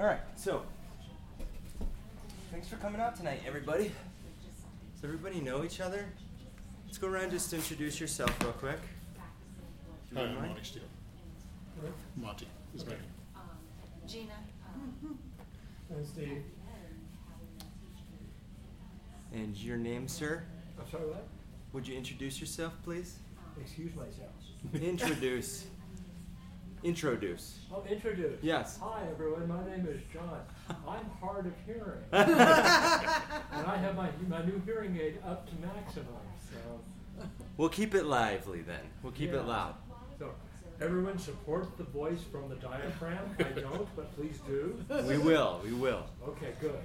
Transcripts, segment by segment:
All right, so thanks for coming out tonight, everybody. Does everybody know each other? Let's go around just introduce yourself real quick. Hi, I'm? Monty Steele. Monty is my name. Gina. Um, and Steve. And your name, sir? I'm sorry, what? Would you introduce yourself, please? Excuse myself. Introduce. Introduce. Oh, introduce. Yes. Hi, everyone. My name is John. I'm hard of hearing. and I have my, my new hearing aid up to maximum. So, We'll keep it lively then. We'll keep Yeah. it loud. so everyone support the voice from the diaphragm. I don't, but please do. We will. We will. Okay, good.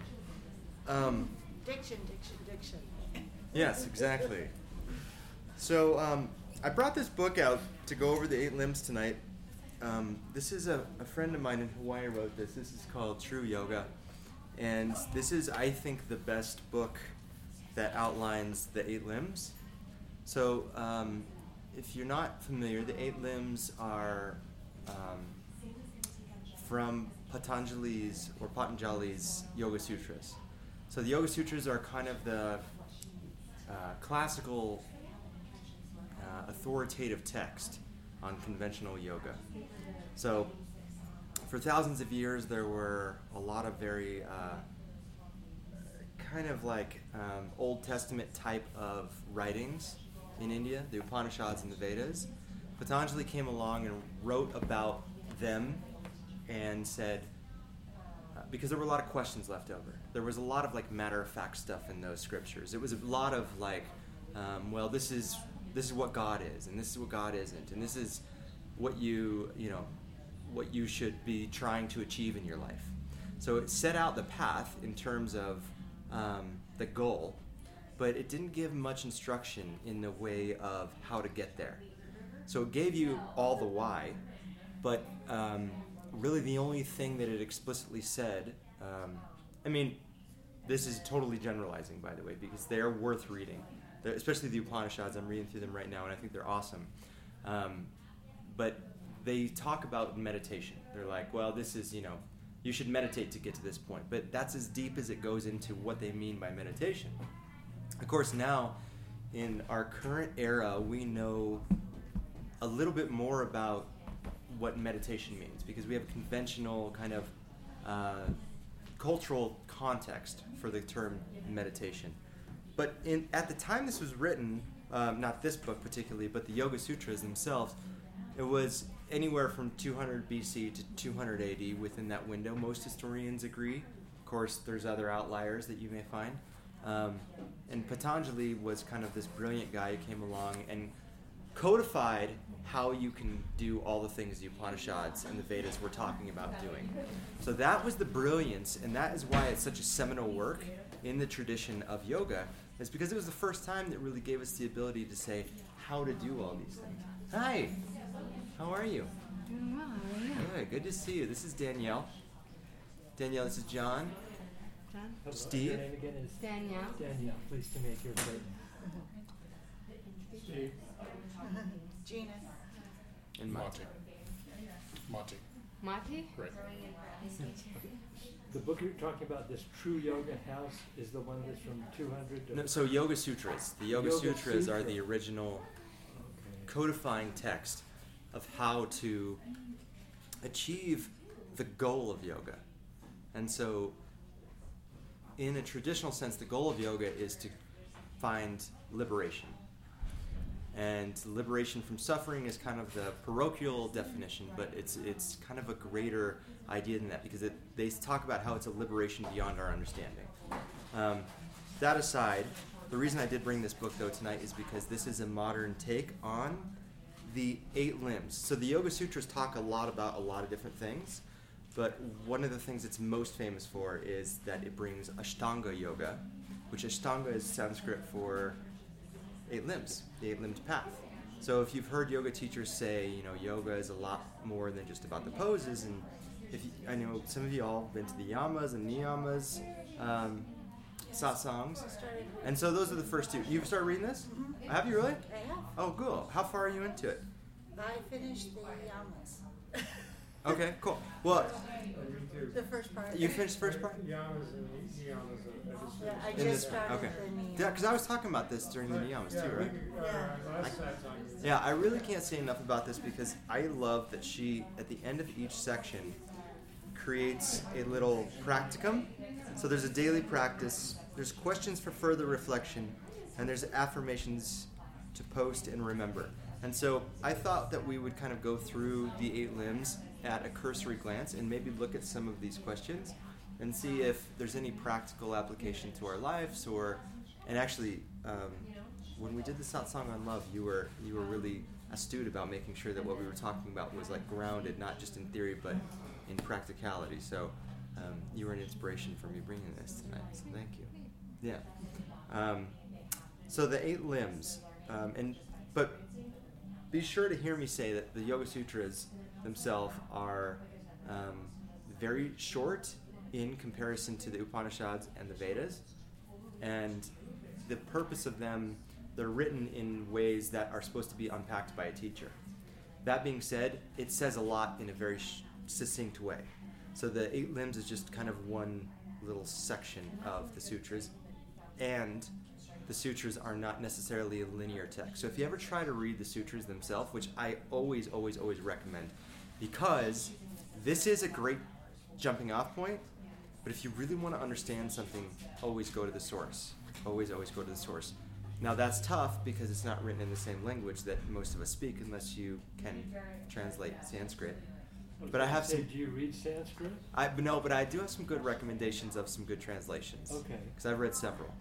Um, Diction, diction, diction. Yes, exactly. So um, I brought this book out to go over the eight limbs tonight. Um, this is a, a friend of mine in Hawaii wrote this. This is called True Yoga, and this is, I think, the best book that outlines the eight limbs. So, um, if you're not familiar, the eight limbs are um, from Patanjali's or Patanjali's Yoga Sutras. So the Yoga Sutras are kind of the uh, classical uh, authoritative text on conventional yoga. So for thousands of years, there were a lot of very uh, kind of like um, Old Testament type of writings in India, the Upanishads and the Vedas. Patanjali came along and wrote about them and said, uh, because there were a lot of questions left over. There was a lot of like matter of fact stuff in those scriptures. It was a lot of like, um, well, this is this is what God is, and this is what God isn't, and this is what you you know what you should be trying to achieve in your life. So it set out the path in terms of um, the goal, but it didn't give much instruction in the way of how to get there. So it gave you all the why, but um, really the only thing that it explicitly said, um, I mean, this is totally generalizing, by the way, because they're worth reading. They're, especially the Upanishads, I'm reading through them right now, and I think they're awesome. Um, but they talk about meditation. They're like, well, this is, you know, you should meditate to get to this point. But that's as deep as it goes into what they mean by meditation. Of course, now in our current era, we know a little bit more about what meditation means because we have a conventional kind of uh, cultural context for the term meditation. But in, at the time this was written, um, not this book particularly, but the Yoga Sutras themselves, it was anywhere from 200 BC to 200 AD within that window. Most historians agree. Of course, there's other outliers that you may find. Um, and Patanjali was kind of this brilliant guy who came along and codified how you can do all the things the Upanishads and the Vedas were talking about doing. So that was the brilliance, and that is why it's such a seminal work in the tradition of yoga, is because it was the first time that really gave us the ability to say how to do all these things. Hi, how are you? Doing well, how are you? Good, good to see you. This is Danielle. Danielle, this is John. John? Hello, Steve? Your name again is Danielle? Danielle. Pleased to make your acquaintance. Steve. Gina. And Mike. Monty. Monty. Mati? Right. The book you're talking about, this True Yoga House, is the one that's from 200. No, so Yoga Sutras. The Yoga, Yoga Sutras are the original Okay. codifying text of how to achieve the goal of yoga. And so, in a traditional sense, the goal of yoga is to find liberation. And liberation from suffering is kind of the parochial definition, but it's it's kind of a greater idea than that because it, they talk about how it's a liberation beyond our understanding. Um, that aside, the reason I did bring this book though tonight is because this is a modern take on the eight limbs. So the Yoga Sutras talk a lot about a lot of different things, but one of the things it's most famous for is that it brings Ashtanga Yoga, which Ashtanga is Sanskrit for eight limbs, the eight limbed path. So if you've heard yoga teachers say, you know, yoga is a lot more than just about the poses, and if you, I know some of you all have been to the yamas and niyamas, um, satsangs, and so those are the first two. You've started reading this? Have you really? I have. Oh, cool. How far are you into it? I finished the yamas. Okay, cool. Well, The first part. You finished the first part? Yamas and Yamas. I just Yeah, I finished. In just this- started okay. the Yeah, because I was talking about this during the Niyamas Yeah, too, right? uh, Yeah. last time talking. Yeah, I really can't say enough about this because I love that she, at the end of each section, creates a little practicum. So there's a daily practice, there's questions for further reflection, and there's affirmations to post and remember. And so I thought that we would kind of go through the eight limbs at a cursory glance and maybe look at some of these questions and see if there's any practical application to our lives or and actually um, when we did the song on love you were you were really astute about making sure that what we were talking about was like grounded not just in theory but in practicality so um, you were an inspiration for me bringing this tonight so thank you yeah um, so the eight limbs um, and but be sure to hear me say that the Yoga Sutras themselves are um, very short in comparison to the Upanishads and the Vedas. And the purpose of them, they're written in ways that are supposed to be unpacked by a teacher. That being said, it says a lot in a very sh- succinct way. So the eight limbs is just kind of one little section of the sutras. And the sutras are not necessarily a linear text. So if you ever try to read the sutras themselves, which I always, always, always recommend, because this is a great jumping off point, but if you really want to understand something, always go to the source. Always, always go to the source. Now that's tough because it's not written in the same language that most of us speak unless you can translate Sanskrit. But I have some- Do you read Sanskrit? I no, but I do have some good recommendations of some good translations. Okay. Because I've read several.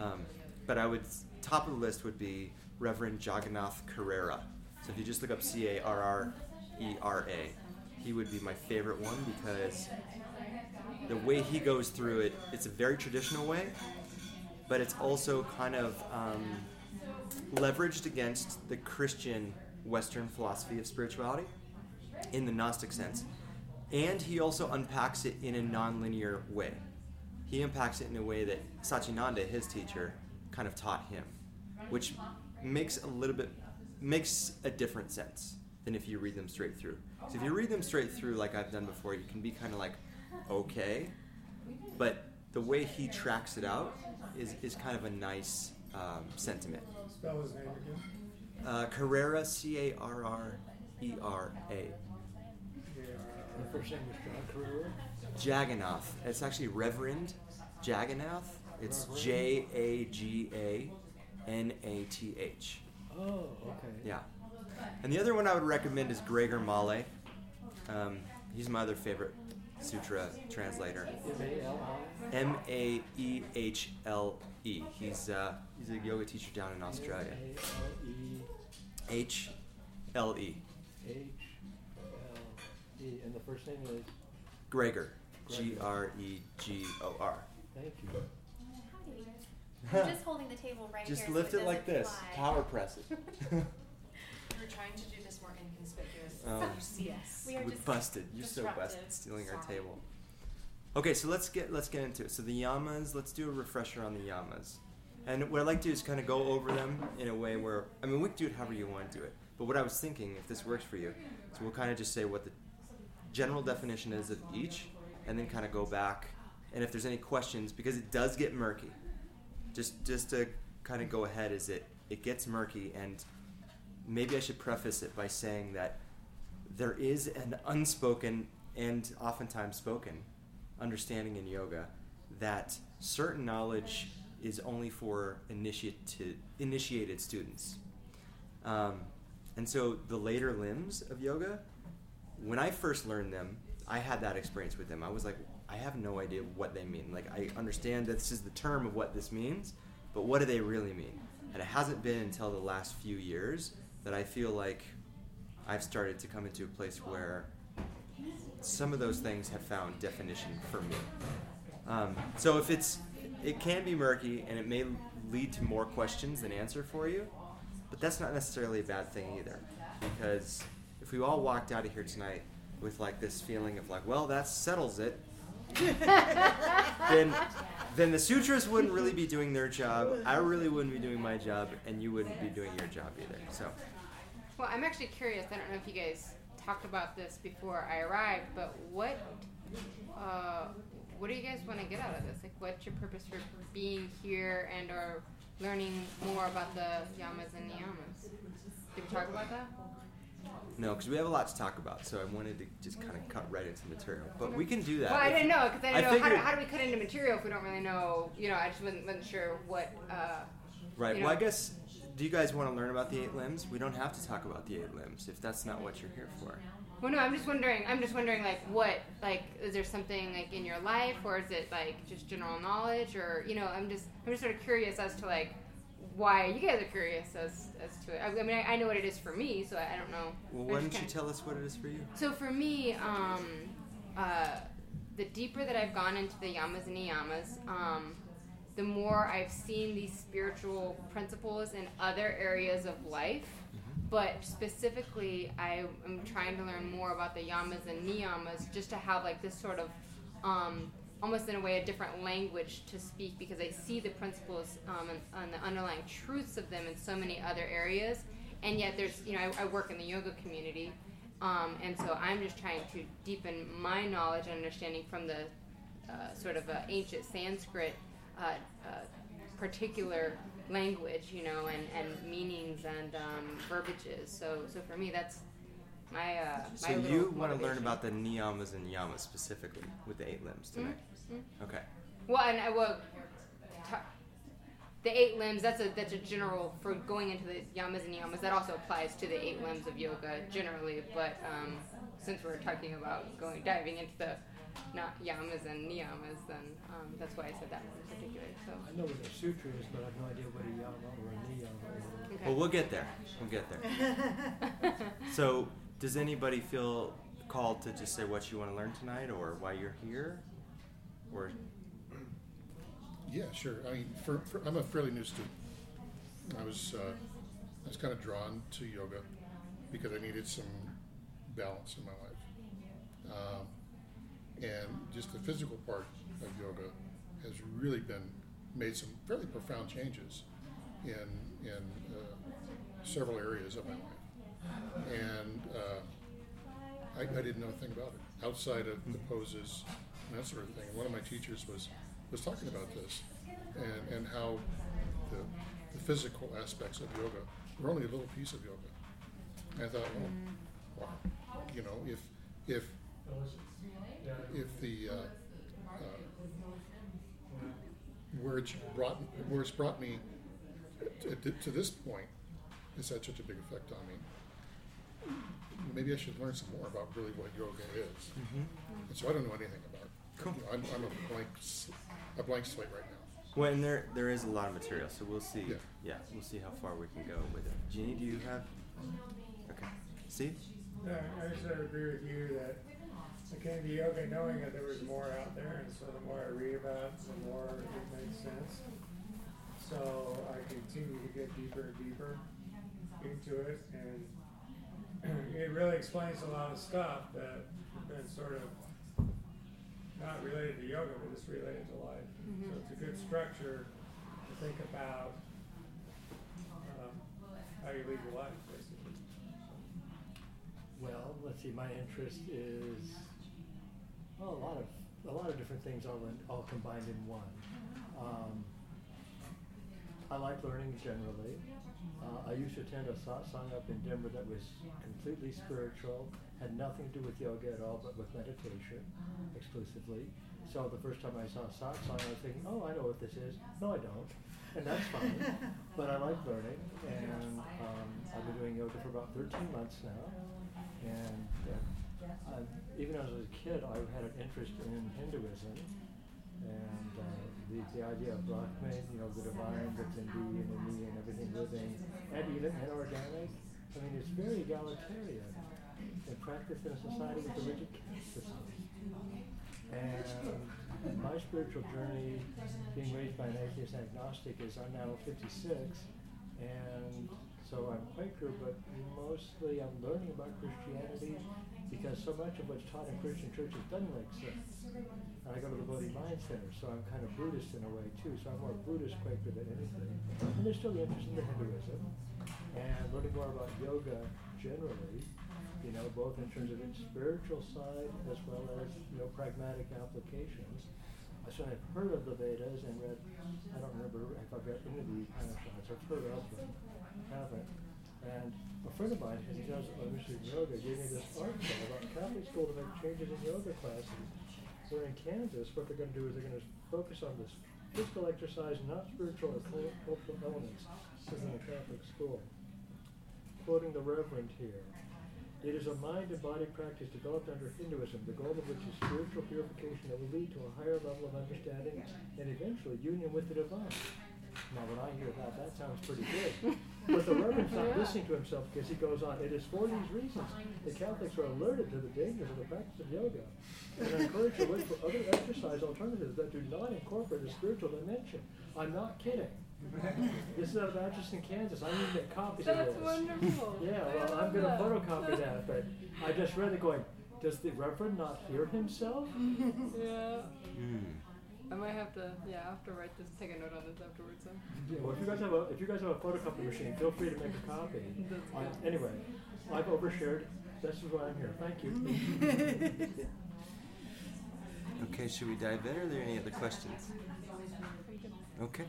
Um, but I would top of the list would be Reverend Jaganath Carrera. So if you just look up C A R R E R A, he would be my favorite one because the way he goes through it, it's a very traditional way, but it's also kind of um, leveraged against the Christian Western philosophy of spirituality in the Gnostic sense. And he also unpacks it in a nonlinear way. He impacts it in a way that Sachinanda, his teacher, kind of taught him, which makes a little bit makes a different sense than if you read them straight through. So if you read them straight through, like I've done before, you can be kind of like, okay, but the way he tracks it out is, is kind of a nice um, sentiment. Spell his name again. Uh, Carrera, C A R R E R A. The first name was John Carrera. Jaganath. It's actually Reverend Jaganath. It's J A G A N A T H. Oh, okay. Yeah. And the other one I would recommend is Gregor Maehle. Um, he's my other favorite sutra translator. M A E H L E. He's uh, he's a yoga teacher down in Australia. H L E. E. And the first name is? Gregor. G R E G O R. Thank you. I'm just holding the table right here. Just here. lift so it like doesn't this. fly. Power press it. We were trying to do this more inconspicuous. Oh. so you see us. We are we just busted. You're so busted disruptive. stealing our table. Okay, so let's get let's get into it. So the yamas, let's do a refresher on the yamas. And what I'd like to do is kind of go over them in a way where I mean we can do it however you want to do it. But what I was thinking, if this works for you, so we'll kind of just say what the general definition is of each, and then kind of go back. And if there's any questions, because it does get murky, just just to kind of go ahead, is it it gets murky, and maybe I should preface it by saying that there is an unspoken and oftentimes spoken understanding in yoga that certain knowledge is only for initiated, initiated students. Um, and so the later limbs of yoga, when I first learned them, I had that experience with them. I was like, I have no idea what they mean. Like, I understand that this is the term of what this means, but what do they really mean? And it hasn't been until the last few years that I feel like I've started to come into a place where some of those things have found definition for me. Um, so if it's, it can be murky and it may lead to more questions than answer for you, but that's not necessarily a bad thing either. Because if we all walked out of here tonight with like this feeling of like, well, that settles it, then then the sutras wouldn't really be doing their job. I really wouldn't be doing my job, and you wouldn't be doing your job either. So Well, I'm actually curious. I don't know if you guys talked about this before I arrived, but what uh, what do you guys want to get out of this? Like, what's your purpose for being here and or learning more about the yamas and niyamas? Did we talk about that? No, because we have a lot to talk about, so I wanted to just kind of cut right into the material. But we can do that. Well, I didn't know because I I didn't know how do, how do we cut into material if we don't really know. You know, I just wasn't, wasn't sure what. Uh, Right. you Well, I guess. Do you guys want to learn about the eight limbs? We don't have to talk about the eight limbs if that's not what you're here for. Well, no, I'm just wondering. I'm just wondering, like, what, like, is there something like in your life, or is it like just general knowledge, or you know, I'm just, I'm just sort of curious as to like why you guys are curious as as to it. I, I mean, I, I know what it is for me, so I, I don't know. Well, why don't you tell us what it is for you? So for me, um, uh, the deeper that I've gone into the yamas and niyamas, um, the more I've seen these spiritual principles in other areas of life. But specifically, I am trying to learn more about the yamas and niyamas just to have like this sort of, um, almost in a way, a different language to speak because I see the principles um, and, and the underlying truths of them in so many other areas. And yet, there's, you know, I, I work in the yoga community, um, and so I'm just trying to deepen my knowledge and understanding from the uh, sort of uh, ancient Sanskrit uh, uh, particular language, you know, and, and meanings and um, verbiages. So, so for me, that's my uh, So my little you want to learn about the niyamas and yamas specifically with the eight limbs tonight. Mhm. Okay. Well, and I will. ta- the eight limbs. That's a that's a general for going into the yamas and niyamas. That also applies to the eight limbs of yoga generally. But um, since we're talking about going diving into the not yamas and niyamas, then um, that's why I said that one in particular. So I know what a sutra is, but I have no idea what a yama or a niyama is. okay. Well, we'll get there. We'll get there. So, does anybody feel called to just say what you want to learn tonight, or why you're here, or Yeah, sure. I mean, for, for, I'm a fairly new student. I was, uh, I was kind of drawn to yoga because I needed some balance in my life. Um, and just the physical part of yoga has really been made some fairly profound changes in in uh, several areas of my life. And uh, I, I didn't know a thing about it outside of the poses and that sort of thing. And one of my teachers was was talking about this and, and how the, the physical aspects of yoga were only a little piece of yoga. And I thought, well, wow, you know, if if if the uh, uh, where it's brought where it's brought me to, to, to this point has had such a big effect on me. Maybe I should learn some more about really what yoga is. And so I don't know anything about it. Cool. I'm, I'm a blank s- a blank slate right now. well, and there there is a lot of material, so we'll see. Yeah. we'll see how far we can go with it. Jeannie, do you have? Okay. Steve. Yeah, I just sort of agree with you that I came to yoga knowing that there was more out there, and so the more I read about it, the more it makes sense. So I continue to get deeper and deeper into it, and it really explains a lot of stuff that have been sort of not related to yoga, but just related to life. So it's a good structure to think about um, how you lead your life, basically. Well, let's see. My interest is well, a lot of a lot of different things all in, all combined in one. Um, I like learning generally. Uh, I used to attend a satsang up in Denver that was completely spiritual, had nothing to do with yoga at all, but with meditation exclusively. So the first time I saw a satsang, I was thinking, "Oh, I know what this is." No, I don't, and that's fine. but I like learning, and um, I've been doing yoga for about 13 months now. And uh, I, even as a kid, I had an interest in Hinduism and uh, the, the idea of Brahman, you know, the divine that's in thee and in me and everything living, and even inorganic. I mean, it's very egalitarian and practiced in a society with a rigid caste system. And my spiritual journey, being raised by an atheist agnostic, is I'm now 56, and so I'm Quaker, but mostly I'm learning about Christianity because so much of what's taught in Christian churches doesn't make sense. And I go to the Bodhi Mind Center, so I'm kind of Buddhist in a way too. So I'm more Buddhist Quaker than anything. And there's still the interest in the Hinduism and learning more about yoga generally. You know, both in terms of its spiritual side as well as you know pragmatic applications. So I've heard of the Vedas and read. I don't remember if I've read any of the Upanishads. I've heard of them, haven't. And a friend of mine, he does obviously yoga, gave me this article about Catholic school to make changes in yoga classes. Where in Kansas, what they're going to do is they're going to focus on this physical exercise, not spiritual or cultural elements, in the Catholic school. Quoting the Reverend here. It is a mind and body practice developed under Hinduism, the goal of which is spiritual purification that will lead to a higher level of understanding and eventually union with the divine. Now, when I hear that, that sounds pretty good. But the Reverend's not listening to himself because he goes on. It is for these reasons that Catholics are alerted to the dangers of the practice of yoga and are encouraged to look for other exercise alternatives that do not incorporate a spiritual dimension. I'm not kidding. This is out of Atchison, Kansas. I need to make copies of That's wonderful. Yeah, I well, I'm going to that. photocopy that, but I just read it going, does the Reverend not hear himself? Yeah. Hmm. I might have to, yeah, I have to write this, take a note on this afterwards. Then. Yeah, well, if you guys have a if you guys have a photocopy machine, feel free to make a copy. That's good. anyway, I've overshared. This is why I'm here. Thank you. Okay, should we dive in, or are there any other questions? Okay,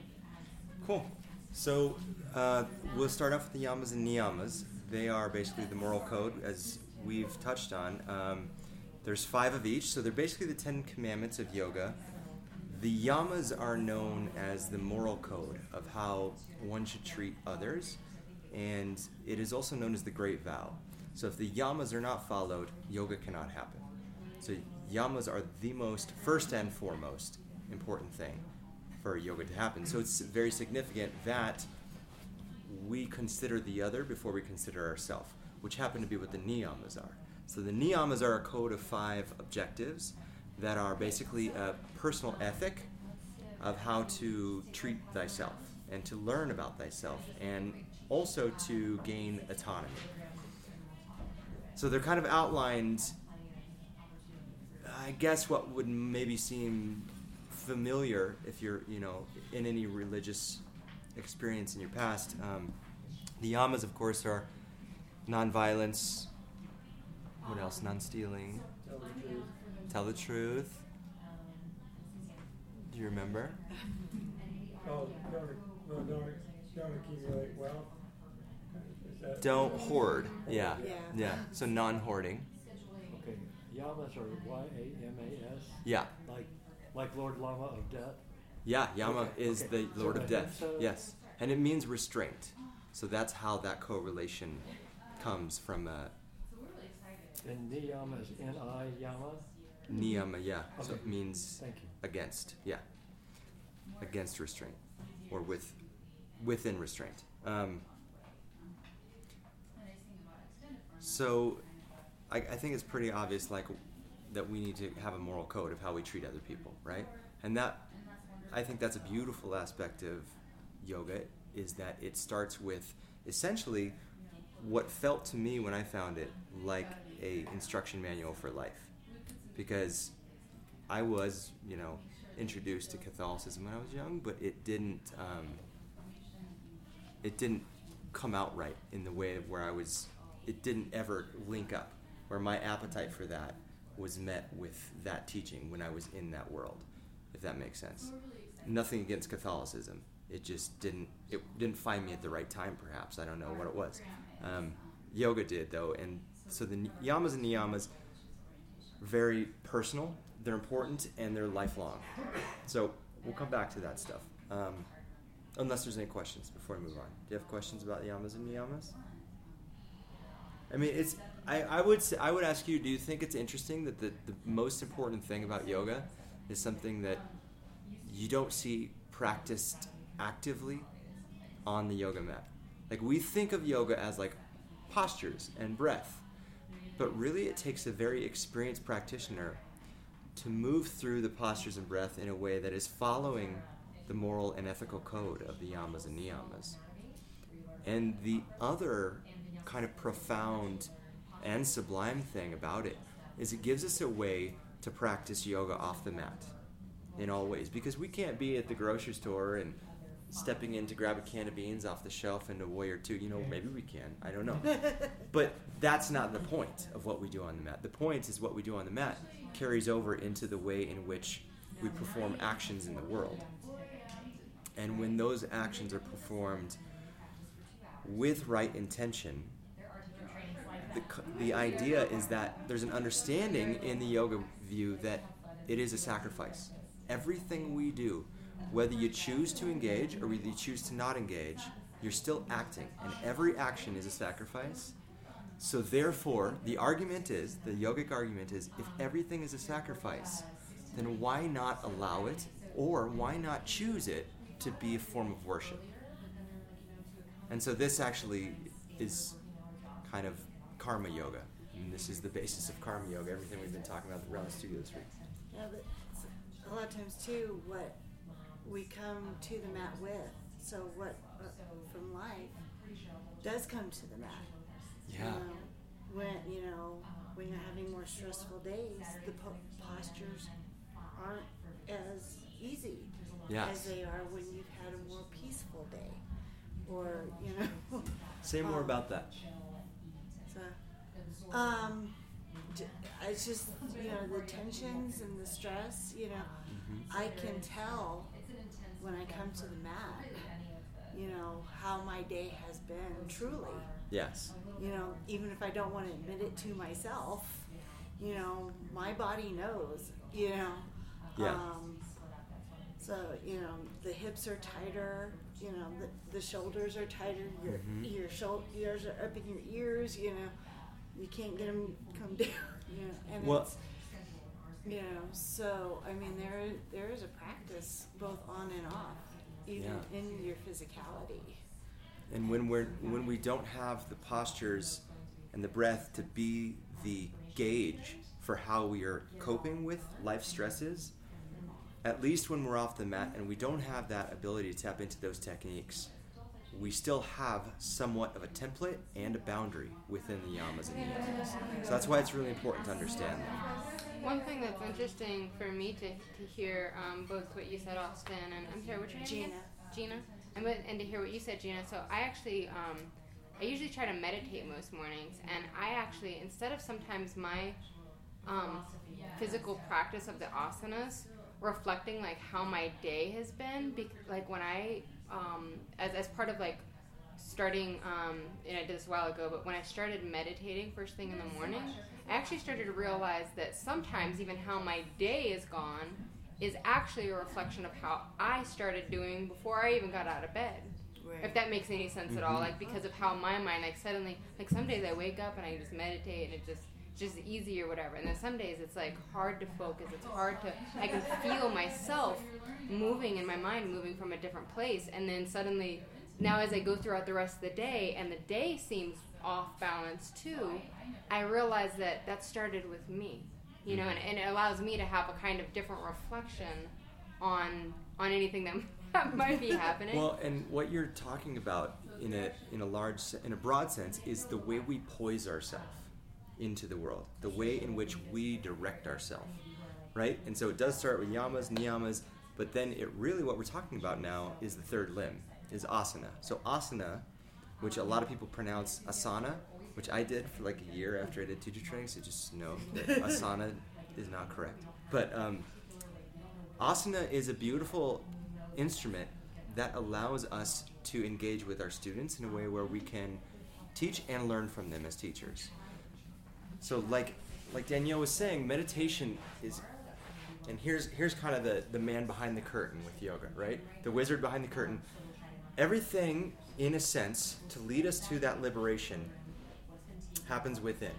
cool. So uh, we'll start off with the yamas and niyamas. They are basically the moral code, as we've touched on. Um, there's five of each, so they're basically the Ten Commandments of yoga. The yamas are known as the moral code of how one should treat others, and it is also known as the Great Vow. So if the yamas are not followed, yoga cannot happen. So yamas are the most, first and foremost, important thing for yoga to happen. So it's very significant that we consider the other before we consider ourselves, which happen to be what the niyamas are. So the niyamas are a code of five objectives that are basically a personal ethic of how to treat thyself and to learn about thyself and also to gain autonomy. So they're kind of outlined I guess what would maybe seem familiar if you're, you know, in any religious experience in your past. Um, the yamas, of course, are nonviolence. What else? Non-stealing. Tell the truth. Tell the truth. Do you remember? Oh, don't, no, don't, don't accumulate wealth. Is that? Don't hoard. Yeah. Yeah. Yeah. So non-hoarding. Okay, Yamas are Y A M A S, Yeah. like like Lord Lama of Death. Yeah. Yama Okay, is okay. the Lord So of Death. ahimsa- Yes. And it means restraint. So that's how that correlation comes from uh, And Niyama is N I Yama. niyama. Yeah. So it means against yeah against restraint or with within restraint um, so I, I think it's pretty obvious like that we need to have a moral code of how we treat other people right and that i think that's a beautiful aspect of yoga is that it starts with essentially what felt to me when i found it like a instruction manual for life because I was, you know, introduced to Catholicism when I was young, but it didn't, um, it didn't come out right in the way of where I was. It didn't ever link up, where my appetite for that was met with that teaching when I was in that world, if that makes sense. Nothing against Catholicism. It just didn't. It didn't find me at the right time. Perhaps I don't know what it was. Um, yoga did though, and so the yamas and niyamas very personal, they're important, and they're lifelong. So we'll come back to that stuff. Um, unless there's any questions before we move on. Do you have questions about yamas and niyamas? I mean, it's. I, I would say, I would ask you. Do you think it's interesting that the, the most important thing about yoga is something that you don't see practiced actively on the yoga mat? Like we think of yoga as like postures and breath, but really it takes a very experienced practitioner to move through the postures and breath in a way that is following the moral and ethical code of the yamas and niyamas. And the other kind of profound and sublime thing about it is it gives us a way to practice yoga off the mat in all ways because we can't be at the grocery store and stepping in to grab a can of beans off the shelf into Warrior 2. You know, maybe we can. I don't know. but that's not the point of what we do on the mat. The point is what we do on the mat carries over into the way in which we perform actions in the world. And when those actions are performed with right intention, the, the idea is that there's an understanding in the yoga view that it is a sacrifice. Everything we do, whether you choose to engage or whether you choose to not engage, you're still acting, and every action is a sacrifice. So, therefore, the argument is the yogic argument is if everything is a sacrifice, then why not allow it or why not choose it to be a form of worship? And so, this actually is kind of karma yoga. And this is the basis of karma yoga, everything we've been talking about around the studio this week. Yeah, but a lot of times too, what we come to the mat with, so what uh, from life does come to the mat. You Yeah. know, when you know when you're having more stressful days, the po- postures aren't as easy as they are when you've had a more peaceful day, or you know. Say more um, about that. Um, it's just you know the tensions and the stress. You know, Mm-hmm. I can tell when I come to the mat. You know how my day has been truly. Yes. You know, even if I don't want to admit it to myself, you know, my body knows. You know. Yeah. Um, so you know the hips are tighter. You know the, the shoulders are tighter. Your Mhm. your shoulders are up in your ears. You know you can't get them come down. You know, and Well- it's you know so I mean there there is a practice both on and off, even Yeah. in your physicality. And when we're when we don't have the postures and the breath to be the gauge for how we are coping with life stresses, at least when we're off the mat and we don't have that ability to tap into those techniques, we still have somewhat of a template and a boundary within the yamas and niyamas. So that's why it's really important to understand that. One thing that's interesting for me to, to hear um, both what you said, Austin, and I'm sorry, what's your name? again? Gina. And, what- and to hear what you said, Gina. So I actually, um, I usually try to meditate most mornings, and I actually, instead of sometimes my um, physical practice of the asanas, reflecting like how my day has been, bec- like when I, um, as, as part of like starting, um, and I did this a while ago, but when I started meditating first thing in the morning, I actually started to realize that sometimes even how my day is gone is actually a reflection of how I started doing before I even got out of bed. If that makes any sense at all, Mhm. like because of how my mind, like suddenly, like some days I wake up and I just meditate and it just it's just easy or whatever, and then some days it's like hard to focus. It's hard to I can feel myself moving in my mind, moving from a different place, and then suddenly now as I go throughout the rest of the day and the day seems off balance too, I realize that that started with me, you know, and, mm-hmm. and it allows me to have a kind of different reflection on on anything that might be happening. Well, and what you're talking about in a in a large in a broad sense is the way we poise ourselves into the world, the way in which we direct ourselves, right? And so it does start with yamas, niyamas, but then it really what we're talking about now is the third limb, is asana. So asana, which a lot of people pronounce asana, which I did for like a year after I did teacher training, so just know that asana is not correct. But um, asana is a beautiful instrument that allows us to engage with our students in a way where we can teach and learn from them as teachers. So like like Danielle was saying, meditation is and here's here's kind of the, the man behind the curtain with yoga, right? The wizard behind the curtain. Everything, in a sense, to lead us to that liberation happens within.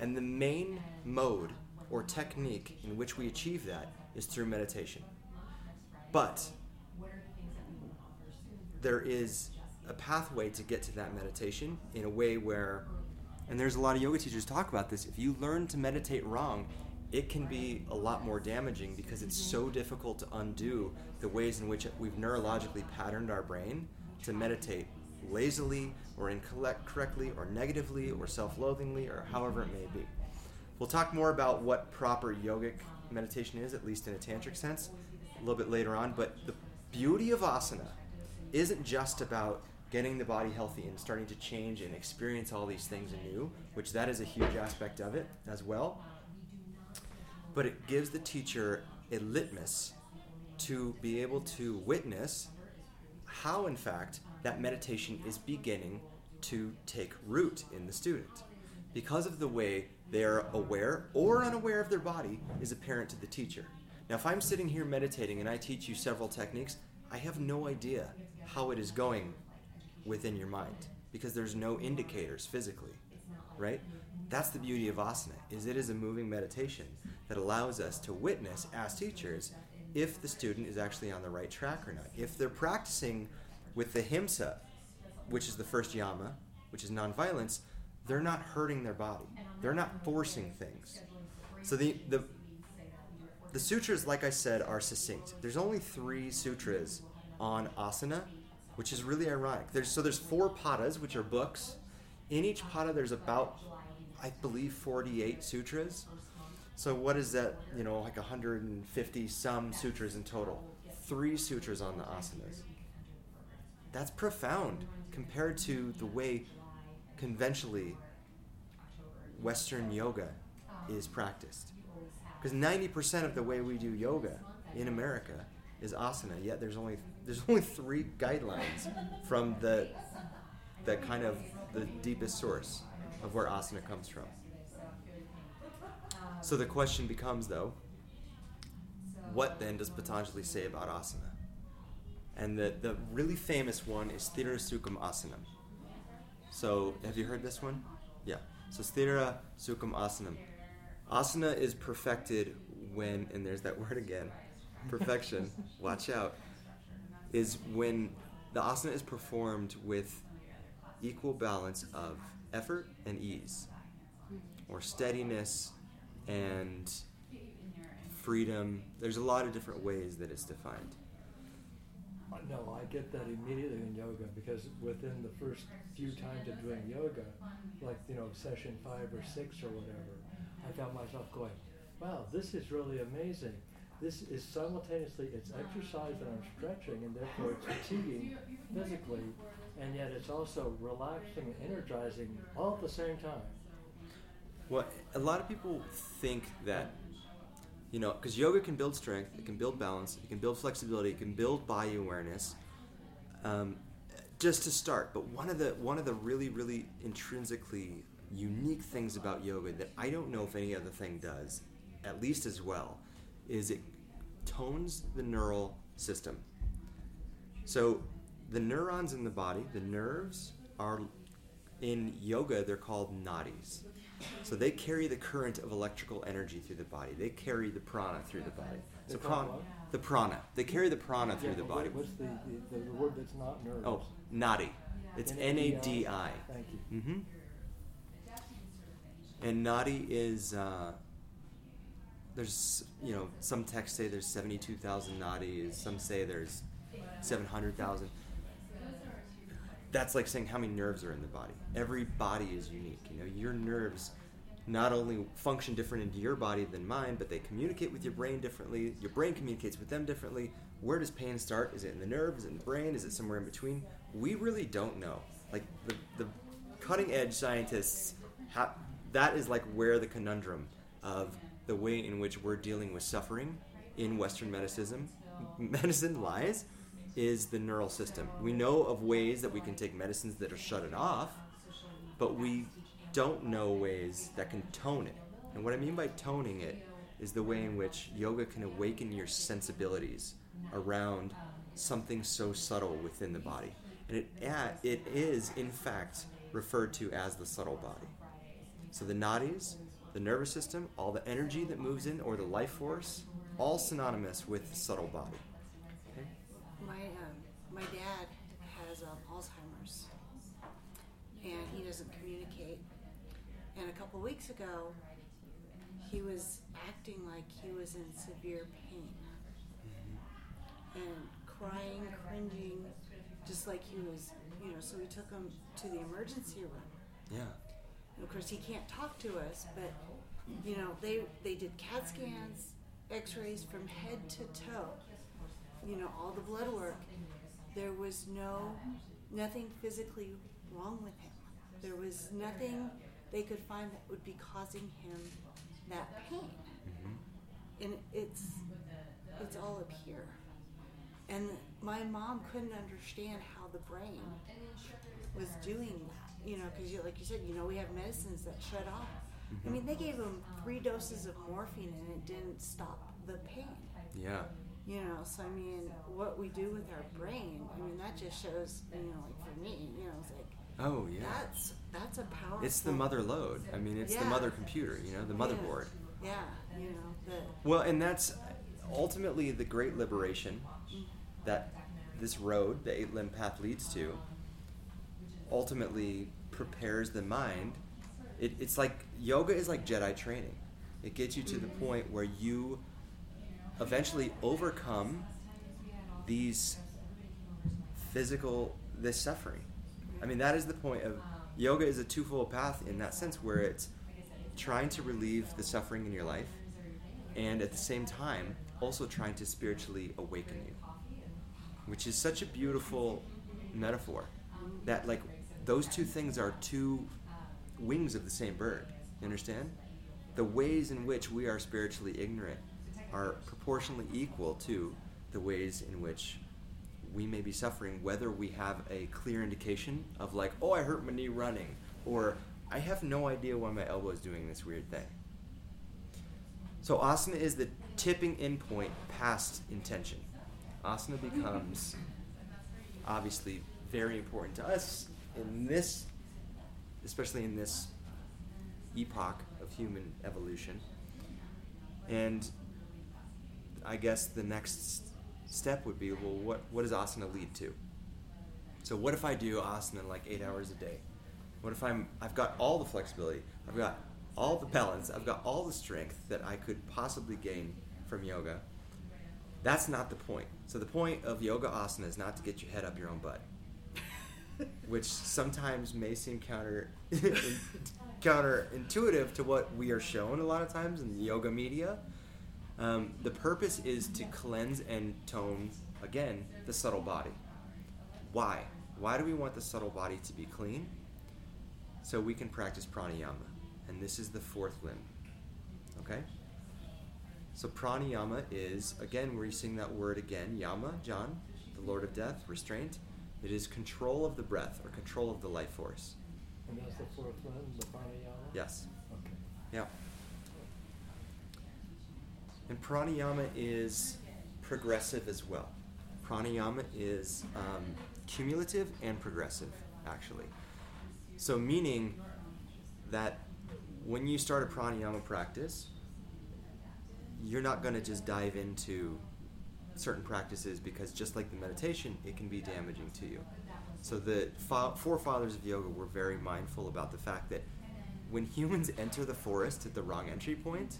And the main mode or technique in which we achieve that is through meditation. But there is a pathway to get to that meditation in a way where, and there's a lot of yoga teachers talk about this, if you learn to meditate wrong, it can be a lot more damaging because it's so mm-hmm. difficult to undo the ways in which we've neurologically patterned our brain to meditate lazily or incorrectly or negatively or self-loathingly or however it may be. We'll talk more about what proper yogic meditation is, at least in a tantric sense, a little bit later on. But the beauty of asana isn't just about getting the body healthy and starting to change and experience all these things anew, which that is a huge aspect of it as well. But it gives the teacher a litmus to be able to witness how, in fact, that meditation is beginning to take root in the student. Because of the way they're aware or unaware of their body is apparent to the teacher. Now, if I'm sitting here meditating and I teach you several techniques, I have no idea how it is going within your mind because there's no indicators physically, right? That's the beauty of asana. Is it is a moving meditation that allows us to witness as teachers if the student is actually on the right track or not. If they're practicing with the himsa, which is the first yama, which is nonviolence, they're not hurting their body. They're not forcing things. So the the the sutras, like I said, are succinct. There's only three sutras on asana, which is really ironic. There's so there's four padas, which are books. In each pada, there's about, I believe, 48 sutras. So what is that? You know, like 150 some sutras in total. Three sutras on the asanas. That's profound compared to the way conventionally Western yoga is practiced. Because 90% of the way we do yoga in America is asana, yet there's only there's only three guidelines from the the kind of the deepest source of where asana comes from. So the question becomes though, what then does Patanjali say about asana? And the, the really famous one is Sthira Sukham Asanam. So have you heard this one? Yeah. So Sthira Sukham Asanam. Asana is perfected when, and there's that word again, perfection, watch out, is when the asana is performed with equal balance of effort and ease, or steadiness and freedom. There's a lot of different ways that it's defined. No, I get that immediately in yoga because within the first few times of doing yoga, like you know session five or six or whatever, I found myself going, "Wow, this is really amazing. This is simultaneously it's exercise and I'm stretching, and therefore it's fatiguing physically, and yet it's also relaxing and energizing all at the same time." Well, a lot of people think that, you know, because yoga can build strength, it can build balance, it can build flexibility, it can build body awareness, um, just to start. But one of the one of the really really intrinsically unique things about yoga that I don't know if any other thing does, at least as well, is it tones the neural system. So the neurons in the body, the nerves, are in yoga they're called nadis. So they carry the current of electrical energy through the body. They carry the prana through the body. So prana, the prana. They carry the prana through the body. What's the, the, the word that's not nerves? Oh, nadi. It's N A D I. Thank you. Mm-hmm. And nadi is uh, there's you know some texts say there's seventy two thousand nadis. Some say there's seven hundred thousand. That's like saying how many nerves are in the body. Every body is unique. You know, your nerves not only function different into your body than mine, but they communicate with your brain differently. Your brain communicates with them differently. Where does pain start? Is it in the nerve? Is it in the brain? Is it somewhere in between? We really don't know. Like the, the cutting edge scientists, ha- that is like where the conundrum of the way in which we're dealing with suffering in Western medicine, medicine lies, is the neural system. We know of ways that we can take medicines that are shut it off, but we don't know ways that can tone it. And what I mean by toning it is the way in which yoga can awaken your sensibilities around something so subtle within the body. And it, it is, in fact, referred to as the subtle body. So the nadis, the nervous system, all the energy that moves in, or the life force, all synonymous with the subtle body. Okay? My um, my dad has um, Alzheimer's, and he doesn't communicate. And a couple weeks ago, he was acting like he was in severe pain, and crying, cringing, just like he was, you know. So we took him to the emergency room. Yeah. And of course, he can't talk to us, but you know, they they did CAT scans, X-rays from head to toe. You know, all the blood work, there was no nothing physically wrong with him. There was nothing they could find that would be causing him that pain. Mm-hmm. And it's it's all up here. And my mom couldn't understand how the brain was doing that. You know, because you, like you said, you know, we have medicines that shut off. I Mhm. mean, they gave him three doses of morphine and it didn't stop the pain. Yeah. You know, so I mean, what we do with our brain, I mean, that just shows, you know, like for me, you know, it's like Oh yeah. that's that's a powerful. It's the mother load. I mean, it's the mother computer. You know, the motherboard. Yeah, you know, the Well, and that's ultimately the great liberation that this road, the eight limb path, leads to. Ultimately, prepares the mind. It, it's like yoga is like Jedi training. It gets you to the point where you eventually overcome these physical this suffering. I mean, that is the point of yoga is a twofold path in that sense, where it's trying to relieve the suffering in your life, and at the same time also trying to spiritually awaken you, which is such a beautiful metaphor. That like those two things are two wings of the same bird. You understand? The ways in which we are spiritually ignorant are proportionally equal to the ways in which we may be suffering, whether we have a clear indication of like, oh, I hurt my knee running, or I have no idea why my elbow is doing this weird thing. So asana is the tipping in point past intention. Asana becomes obviously very important to us in this, especially in this epoch of human evolution. And I guess the next step would be well, what, what does asana lead to? So, what if I do asana like eight hours a day? What if I'm, I've got all the flexibility, I've got all the balance, I've got all the strength that I could possibly gain from yoga? That's not the point. So, the point of yoga asana is not to get your head up your own butt, which sometimes may seem counter counterintuitive to what we are shown a lot of times in the yoga media. Um, the purpose is to cleanse and tone, again, the subtle body. Why? Why do we want the subtle body to be clean? So we can practice pranayama. And this is the fourth limb. Okay? So pranayama is, again, we're using that word again, yama, John, the Lord of Death, restraint. It is control of the breath or control of the life force. And that's the fourth one, the pranayama? Yes. Okay. Yeah. And pranayama is progressive as well. Pranayama is um, cumulative and progressive, actually. So, meaning that when you start a pranayama practice, you're not going to just dive into certain practices because, just like the meditation, it can be damaging to you. So, the fa- forefathers of yoga were very mindful about the fact that when humans enter the forest at the wrong entry point,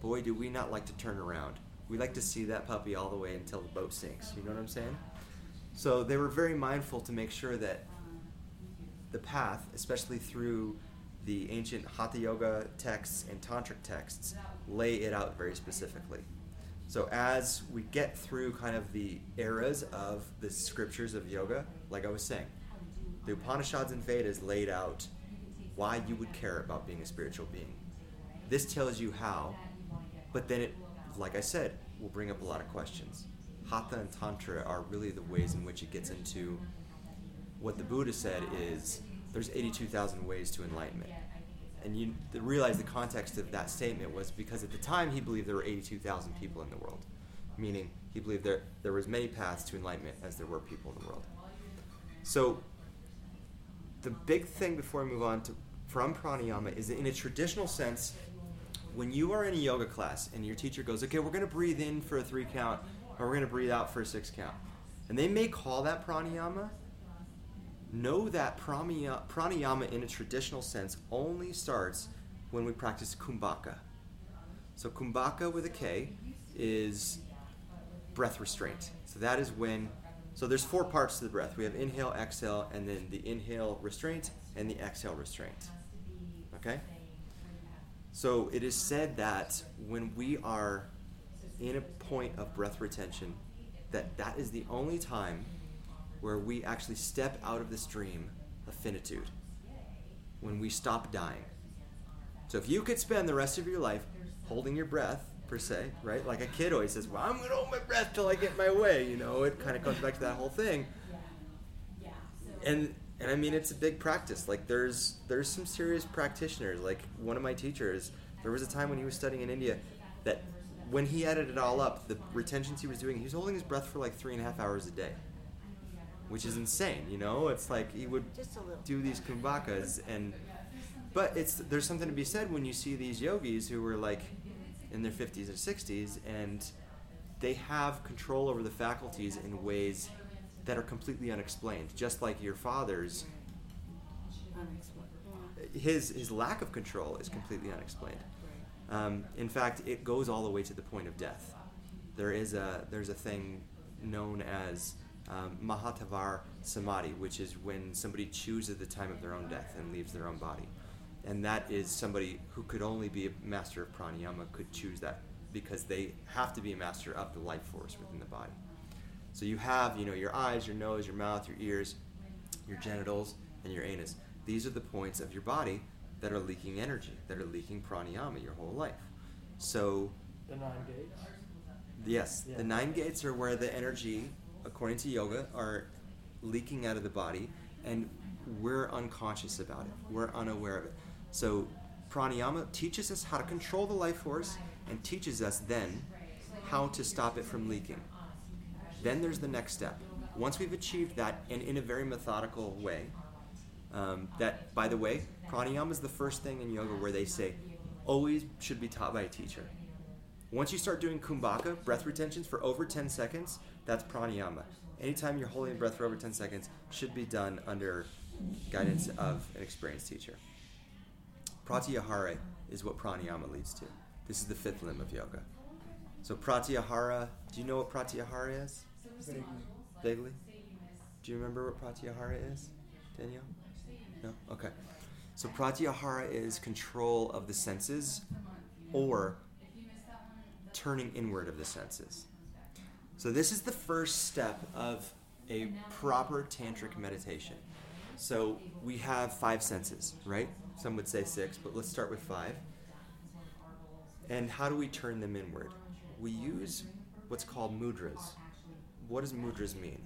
boy, do we not like to turn around. We like to see that puppy all the way until the boat sinks. You know what I'm saying? So they were very mindful to make sure that the path, especially through the ancient Hatha Yoga texts and Tantric texts, lay it out very specifically. So as we get through kind of the eras of the scriptures of yoga, like I was saying, the Upanishads and Vedas laid out why you would care about being a spiritual being. This tells you how, but then it, like I said, will bring up a lot of questions. Hatha and Tantra are really the ways in which it gets into what the Buddha said is there's 82,000 ways to enlightenment. And you realize the context of that statement was because at the time he believed there were 82,000 people in the world, meaning he believed there, there was many paths to enlightenment as there were people in the world. So the big thing before we move on to from pranayama is that in a traditional sense, when you are in a yoga class and your teacher goes, okay, we're going to breathe in for a three count, or we're going to breathe out for a six count, and they may call that pranayama, know that pranaya- pranayama in a traditional sense only starts when we practice kumbhaka. So kumbhaka with a K is breath restraint. So that is when so there's four parts to the breath. We have inhale, exhale, and then the inhale restraint and the exhale restraint. Okay? So it is said that when we are in a point of breath retention, that that is the only time where we actually step out of the stream of finitude, when we stop dying. So if you could spend the rest of your life holding your breath, per se, right? Like a kid always says, "Well, I'm gonna hold my breath till I get my way." You know, it kind of comes back to that whole thing. And and I mean, it's a big practice. Like there's there's some serious practitioners. Like one of my teachers, there was a time when he was studying in India, that when he added it all up, the retentions he was doing, he was holding his breath for like three and a half hours a day, which is insane. You know, it's like he would Just a little. do these kumbhakas and but it's there's something to be said when you see these yogis who were like in their 50s or 60s and they have control over the faculties in ways that are completely unexplained just like your father's his his lack of control is completely unexplained. Um, in fact it goes all the way to the point of death. There is a there's a thing known as um, Mahatavar Samadhi, which is when somebody chooses the time of their own death and leaves their own body. And that is somebody who could only be a master of pranayama could choose that because they have to be a master of the life force within the body. So you have, you know, your eyes, your nose, your mouth, your ears, your genitals, and your anus. These are the points of your body that are leaking energy, that are leaking pranayama your whole life. So The nine gates. Yes, Yeah. the nine gates are where the energy, according to yoga, are leaking out of the body, and we're unconscious about it. We're unaware of it. So, pranayama teaches us how to control the life force and teaches us then how to stop it from leaking. Then there's the next step. Once we've achieved that, and in a very methodical way, um, that, by the way, pranayama is the first thing in yoga where they say always should be taught by a teacher. Once you start doing kumbhaka, breath retentions for over 10 seconds, that's pranayama. Anytime you're holding breath for over 10 seconds, should be done under guidance of an experienced teacher. Pratyahara is what pranayama leads to. This is the fifth limb of yoga. So pratyahara, do you know what pratyahara is? Vaguely? Do you remember what pratyahara is, Danielle? No? Okay. So pratyahara is control of the senses or turning inward of the senses. So this is the first step of a proper tantric meditation. So we have five senses, right? Some would say six, but let's start with five. And how do we turn them inward? We use what's called mudras. What does mudras mean?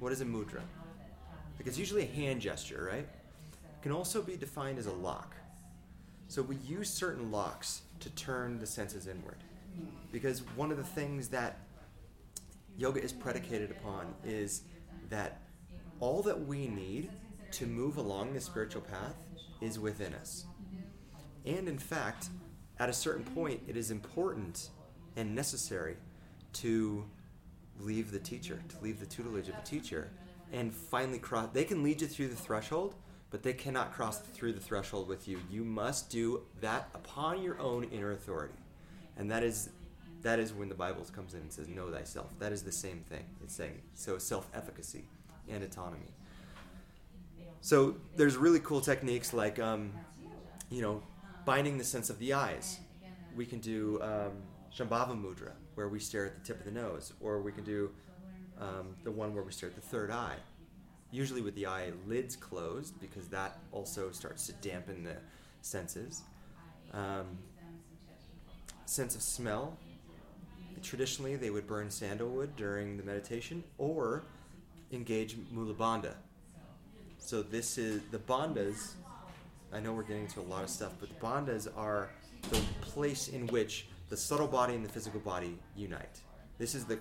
What is a mudra? Like it's usually a hand gesture, right? It can also be defined as a lock. So we use certain locks to turn the senses inward. Because one of the things that yoga is predicated upon is that all that we need to move along the spiritual path is within us. And in fact, at a certain point, it is important and necessary to leave the teacher, to leave the tutelage of a teacher, and finally cross. They can lead you through the threshold, but they cannot cross through the threshold with you. You must do that upon your own inner authority, and that is that is when the Bible comes in and says, "Know thyself." That is the same thing. It's saying so self-efficacy and autonomy. So there's really cool techniques like, um, you know, binding the sense of the eyes. We can do um, Shambhavi Mudra, where we stare at the tip of the nose, or we can do um, the one where we stare at the third eye, usually with the eyelids closed, because that also starts to dampen the senses. Um, sense of smell. Traditionally, they would burn sandalwood during the meditation, or engage mula bandha. So this is the bandhas. I know we're getting into a lot of stuff, but the bandhas are the place in which the subtle body and the physical body unite. This is the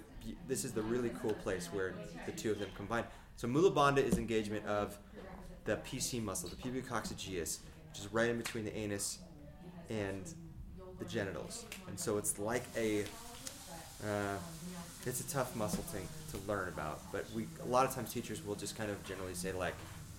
this is the really cool place where the two of them combine. So mula bandha is engagement of the PC muscle, the pubiococcygeus, which is right in between the anus and the genitals, and so it's like a uh, it's a tough muscle thing to learn about, but we a lot of times teachers will just kind of generally say like,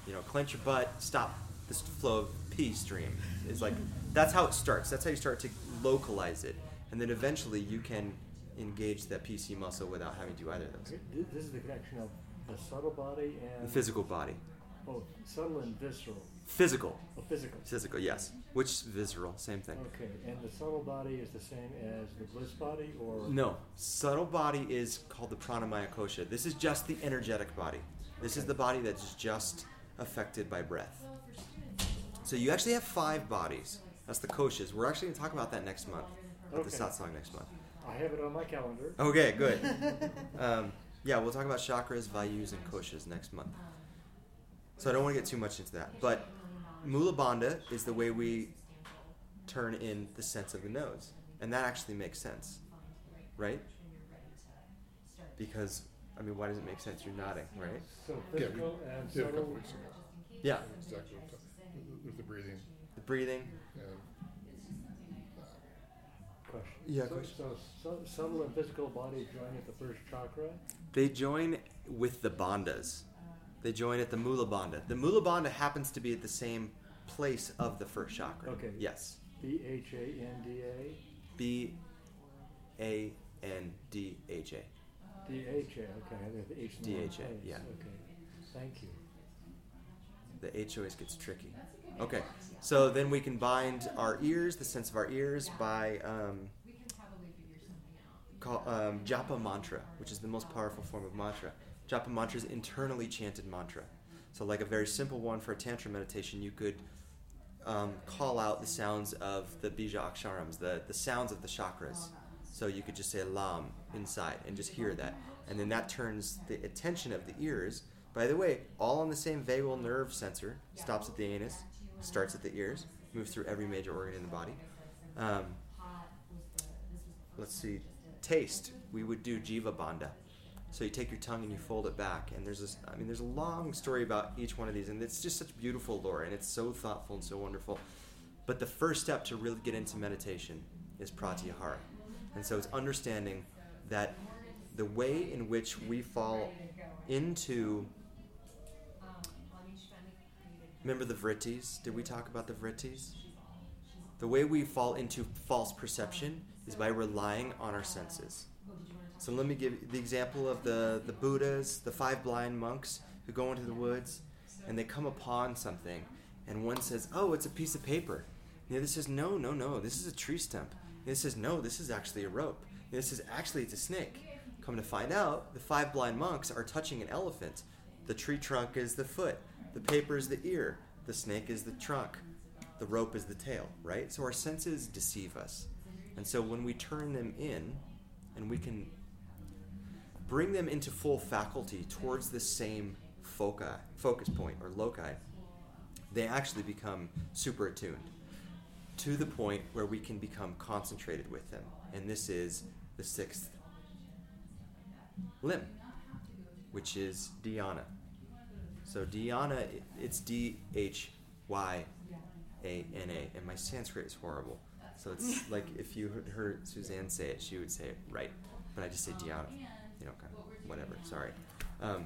you know, clench your butt, stop this flow of pee stream. It's like that's how it starts. That's how you start to localize it, and then eventually you can engage that PC muscle without having to do either of those. This is the connection of the subtle body and The physical body, both subtle and visceral. physical, Oh, physical. physical, yes. Which visceral, same thing. Okay, and the subtle body is the same as the bliss body, or No, subtle body is called the pranamaya kosha. This is just the energetic body. This is the body that's just affected by breath. So you actually have five bodies. That's the koshas. We're actually going to talk about that next month at the Okay. satsang next month. I have it on my calendar. Okay, good. um, yeah, we'll talk about chakras, vayus, and koshas next month. So I don't want to get too much into that. But mula bandha is the way we turn in the sense of the nose. And that actually makes sense. Right? Because, I mean, why does it make sense? You're nodding, right? So Yeah, we and did a couple subtle. weeks ago. Yeah. Exactly. what I'm talking- With the breathing The breathing. and Question. Yeah, So, question. so, so subtle and physical body join at the first chakra. They join with the bandhas. They join at the mula bandha. The mula bandha happens to be at the same place of the first chakra. Okay. Yes. B H A N D A. B A N D H A. D H A. Okay, the H in the wrong DHA, place. yeah. Okay. Thank you. The H always gets tricky. Okay, so then we can bind our ears, the sense of our ears, by um, call, um, japa mantra, which is the most powerful form of mantra. Japa mantra is internally chanted mantra. So, like a very simple one for a tantra meditation, you could um, call out the sounds of the bija aksharams, the, the sounds of the chakras. So you could just say lam inside and just hear that. And then that turns the attention of the ears. By the way, all on the same vagal nerve sensor, stops at the anus, starts at the ears, moves through every major organ in the body. Um, let's see, taste. We would do jiva bandha. So you take your tongue and you fold it back, and there's this. I mean, there's a long story about each one of these, and it's just such beautiful lore, and it's so thoughtful and so wonderful. But the first step to really get into meditation is pratyahara, and so it's understanding that the way in which we fall into. Remember the vrittis? Did we talk about the vrittis? The way we fall into false perception is by relying on our senses. So let me give the example of the, the Buddhas, the five blind monks who go into the woods and they come upon something, and one says, Oh, it's a piece of paper. And the other says, No, no, no, this is a tree stump. And the other says, No, this is actually a rope. And the other says, Actually, it's a snake. Come to find out, the five blind monks are touching an elephant. The tree trunk is the foot, the paper is the ear, the snake is the trunk, the rope is the tail, right? So our senses deceive us. And so when we turn them in and we can bring them into full faculty towards the same foci, focus point or loci, they actually become super attuned to the point where we can become concentrated with them. And this is the sixth limb, which is dhyana. So dhyana, it's D H Y A N A, and my Sanskrit is horrible. So it's like if you heard- heard Suzanne say it, she would say it right, but I just say dhyana. You know, kind of whatever. Sorry. Um,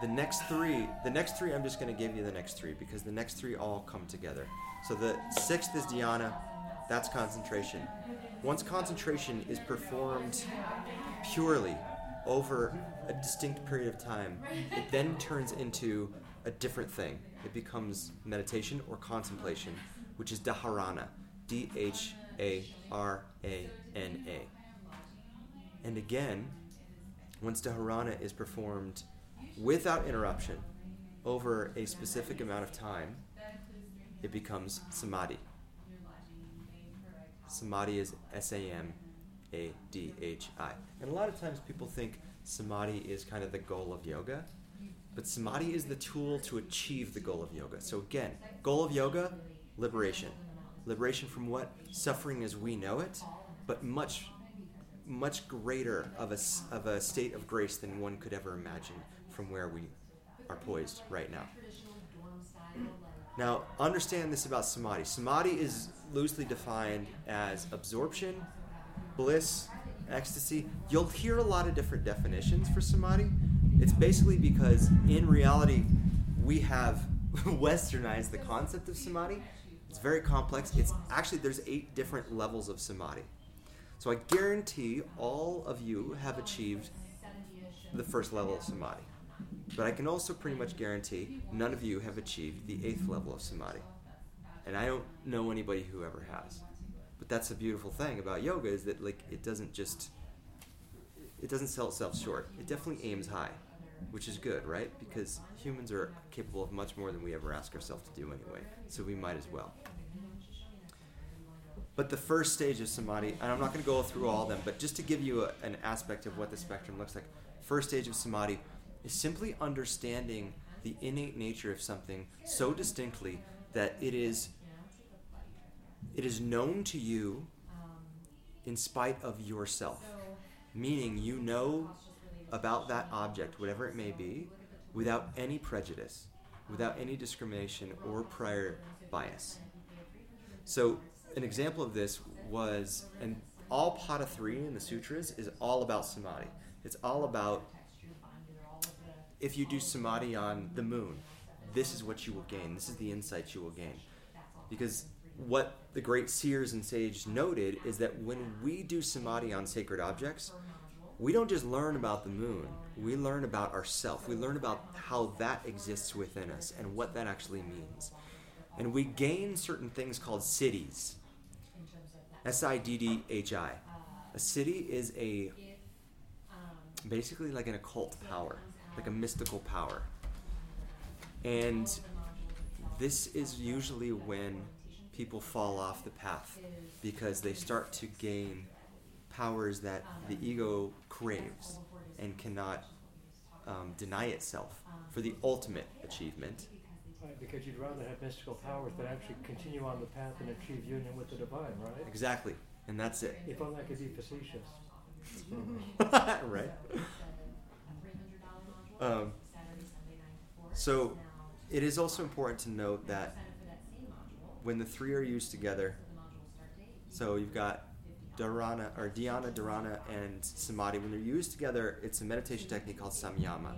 the next three, the next three, I'm just going to give you the next three because the next three all come together. So the sixth is dhyana, that's concentration. Once concentration is performed purely over a distinct period of time, it then turns into a different thing. It becomes meditation or contemplation, which is dharana. D H A R A N A. And again, once dharana is performed without interruption over a specific amount of time, it becomes samadhi. Samadhi is S A M A D H I. And a lot of times people think samadhi is kind of the goal of yoga, but samadhi is the tool to achieve the goal of yoga. So again, goal of yoga, liberation. Liberation from what? Suffering as we know it, but much much greater of a, of a state of grace than one could ever imagine from where we are poised right now. Now, understand this about samadhi. Samadhi is loosely defined as absorption, bliss, ecstasy. You'll hear a lot of different definitions for samadhi. It's basically because in reality, we have westernized the concept of samadhi. It's very complex. It's actually, there's eight different levels of samadhi. So I guarantee all of you have achieved the first level of samadhi. But I can also pretty much guarantee none of you have achieved the eighth level of samadhi. And I don't know anybody who ever has. But that's the beautiful thing about yoga is that like it doesn't just it doesn't sell itself short. It definitely aims high. Which is good, right? Because humans are capable of much more than we ever ask ourselves to do anyway, so we might as well. But the first stage of samadhi, and I'm not going to go through all of them, but just to give you a, an aspect of what the spectrum looks like, first stage of samadhi is simply understanding the innate nature of something so distinctly that it is it is known to you in spite of yourself. Meaning you know about that object, whatever it may be, without any prejudice, without any discrimination or prior bias. So, an example of this was, and all Pada 3 in the sutras is all about samadhi. It's all about if you do samadhi on the moon, this is what you will gain. This is the insight you will gain. Because what the great seers and sages noted is that when we do samadhi on sacred objects, we don't just learn about the moon, we learn about ourself. We learn about how that exists within us and what that actually means. And we gain certain things called siddhis. S I D D H I. A siddhi is a basically like an occult power, like a mystical power. And this is usually when people fall off the path because they start to gain powers that the ego craves and cannot um, deny itself for the ultimate achievement. Right, because you'd rather have mystical powers that actually continue on the path and achieve union with the divine, right? Exactly, and that's it. If only I could be facetious. right. Um, so, it is also important to note that when the three are used together, so you've got dharana or dhyana, dharana, and samadhi. When they're used together, it's a meditation technique called samyama.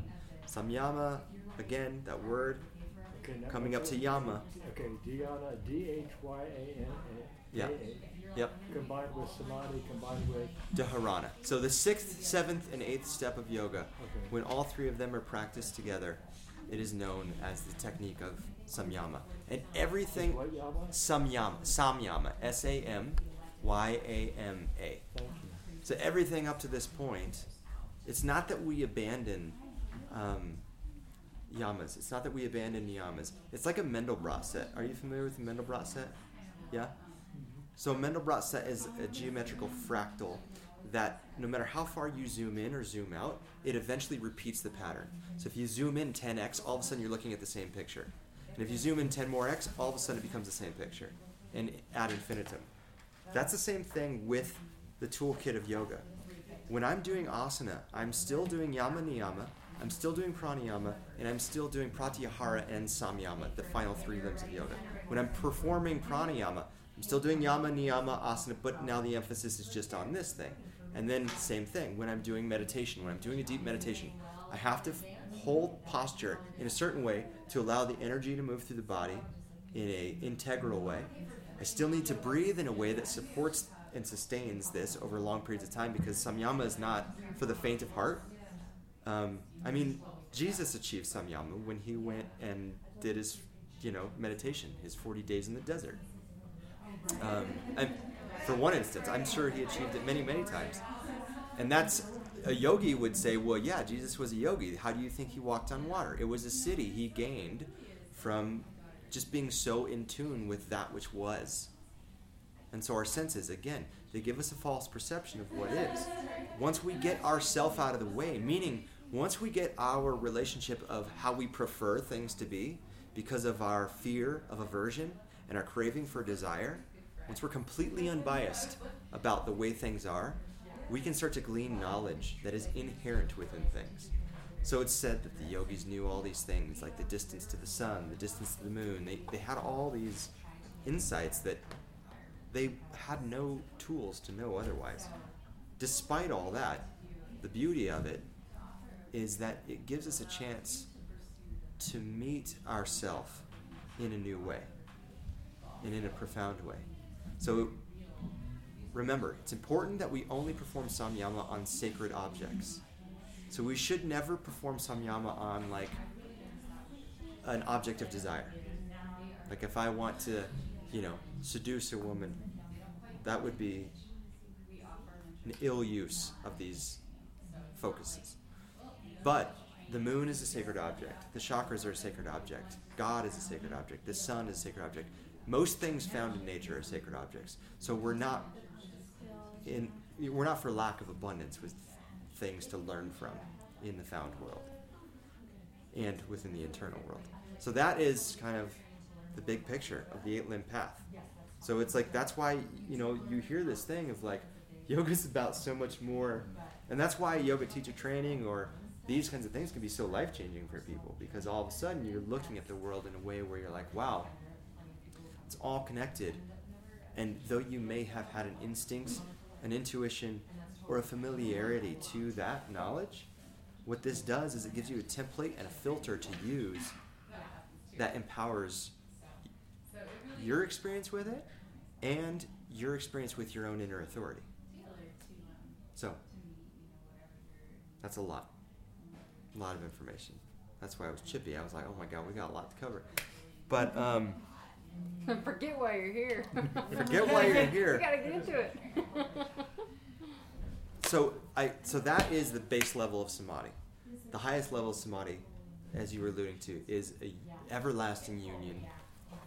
Samyama, again, that word Okay, now- coming up to yama. Okay, Dhyana, D H Y A N A. Yeah. Yep. Combined with samadhi, combined with. Dharana. So the sixth, seventh, and eighth step of yoga, Okay. when all three of them are practiced together, it is known as the technique of samyama. And everything What yama? samyama, samyama, S A M Y A M A. So everything up to this point, it's not that we abandon um, yamas. It's not that we abandon niyamas. It's like a Mandelbrot set. Are you familiar with the Mandelbrot set? Yeah. So Mandelbrot set is a geometrical fractal that no matter how far you zoom in or zoom out, it eventually repeats the pattern. So if you zoom in 10x, all of a sudden you're looking at the same picture. And if you zoom in 10 more x, all of a sudden it becomes the same picture. And ad infinitum. That's the same thing with the toolkit of yoga. When I'm doing asana, I'm still doing yama niyama, I'm still doing pranayama, and I'm still doing pratyahara and samyama, the final three limbs of yoga. When I'm performing pranayama, I'm still doing yama niyama asana, but now the emphasis is just on this thing. And then same thing when I'm doing meditation, when I'm doing a deep meditation, I have to hold posture in a certain way to allow the energy to move through the body in a integral way. I still need to breathe in a way that supports and sustains this over long periods of time because samyama is not for the faint of heart. Um, I mean, Jesus achieved samyama when he went and did his, you know, meditation, his 40 days in the desert. Um, for one instance, I'm sure he achieved it many, many times. And that's a yogi would say, well, yeah, Jesus was a yogi. How do you think he walked on water? It was a siddhi he gained from just being so in tune with that which was. And so our senses, again, they give us a false perception of what is. Once we get ourself out of the way, meaning once we get our relationship of how we prefer things to be because of our fear of aversion and our craving for desire, once we're completely unbiased about the way things are, we can start to glean knowledge that is inherent within things. So it's said that the yogis knew all these things, like the distance to the sun, the distance to the moon. They, they had all these insights that they had no tools to know otherwise. Despite all that, the beauty of it is that it gives us a chance to meet ourself in a new way and in a profound way. So remember, it's important that we only perform samyama on sacred objects. So we should never perform samyama on like an object of desire. Like if I want to, you know, seduce a woman, that would be an ill use of these focuses. But the moon is a sacred object. The chakras are a sacred object. God is a sacred object. The sun is a sacred object. Most things found in nature are sacred objects. So we're not in we're not for lack of abundance with things to learn from in the found world and within the internal world. So that is kind of the big picture of the eight limb path. So it's like that's why you know you hear this thing of like yoga's about so much more, and that's why yoga teacher training or these kinds of things can be so life changing for people because all of a sudden you're looking at the world in a way where you're like, wow, it's all connected, and though you may have had an instinct, an intuition, or a familiarity to that knowledge, what this does is it gives you a template and a filter to use that empowers your experience with it and your experience with your own inner authority. So, that's a lot. A lot of information. That's why I was chippy. I was like, oh my god, we got a lot to cover. But, um, Forget why you're here. Forget why you're here. we gotta get into it. so I so that is the base level of samadhi. The highest level of samadhi, as you were alluding to, is a everlasting union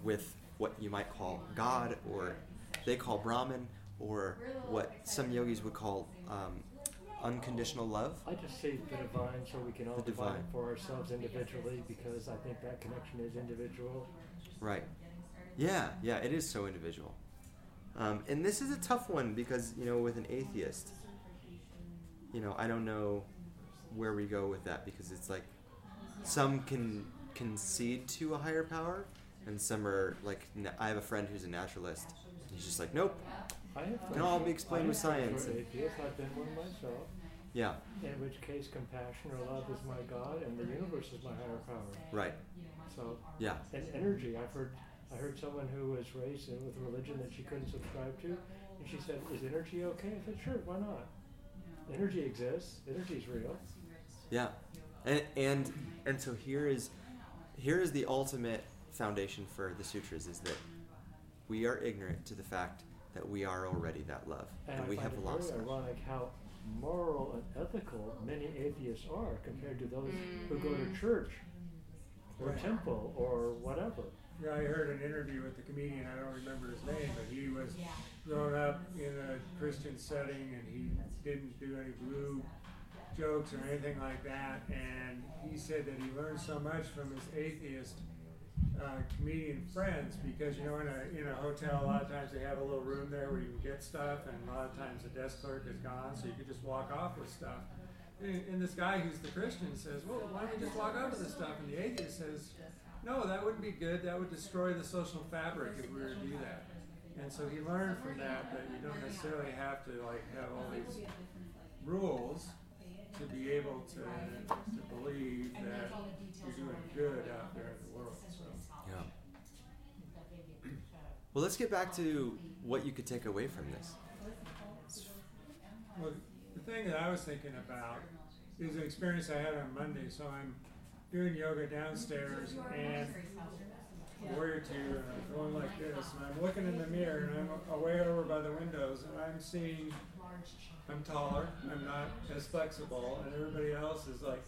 with what you might call God, or they call Brahman, or what some yogis would call um, unconditional love. I just say the divine so we can all divine. for ourselves individually because I think that connection is individual. Right. Yeah, yeah, it is so individual. Um, and this is a tough one because, you know, with an atheist, you know, I don't know where we go with that because it's like some can concede to a higher power and some are like, na- I have a friend who's a naturalist. He's just like, nope. I have Can all be explained with science. who are atheists. I've been one myself. Yeah, In which case, compassion or love is my God, and the universe is my higher power. right. So, Yeah, and energy. I've heard, I heard someone who was raised in, with a religion that she couldn't subscribe to, and she said, "Is energy okay?" I said, "Sure, why not? Energy exists. Energy's real." yeah. And, and, and so here is, here is the ultimate foundation for the sutras is that we are ignorant to the fact that we are already that love And, and, we have it lost very it. ironic how moral and ethical many atheists are compared to those who go to Mhm. church or Right. temple or whatever. Yeah, I heard an interview with the comedian, I don't remember his name, but he was grown up in a Christian setting and he didn't do any blue jokes or anything like that. And he said that he learned so much from his atheist uh, comedian friends because you know in a in a hotel a lot of times they have a little room there where you can get stuff and a lot of times the desk clerk is gone so you could just walk off with stuff. And, and this guy who's the Christian says, well, why don't we just walk off with this stuff? And the atheist says, no, that wouldn't be good. That would destroy the social fabric if we were to do that. And so he learned from that that you don't necessarily have to like have all these rules to be able to, to believe that you're doing good out there in the world. So Yeah. Well, let's get back to what you could take away from this. Well, the thing that I was thinking about is an experience I had on Monday. So I'm doing yoga downstairs and a warrior two, and I'm going like this, and I'm looking in the mirror, and I'm way over by the windows, and I'm seeing I'm taller, I'm not as flexible, and everybody else is like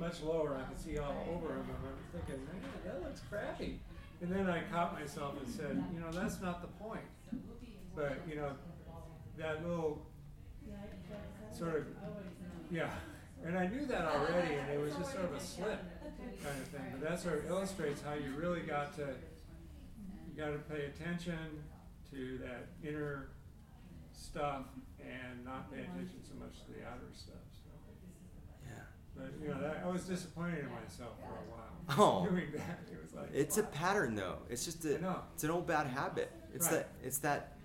much lower. I can see all over them, and I'm thinking, man, that looks crappy. And then I caught myself and said, you know, that's not the point. But you know, that little sort of, yeah. And I knew that already, and it was just sort of a slip kind of thing. But that sort of illustrates how you really got to, you got to pay attention to that inner stuff and not pay attention so much to the outer stuff. So. Yeah. But you know, that, I was disappointed in myself for a while Oh. doing that. It was like It's a pattern, though. It's just a, it's an old bad habit. It's Right. that, it's that,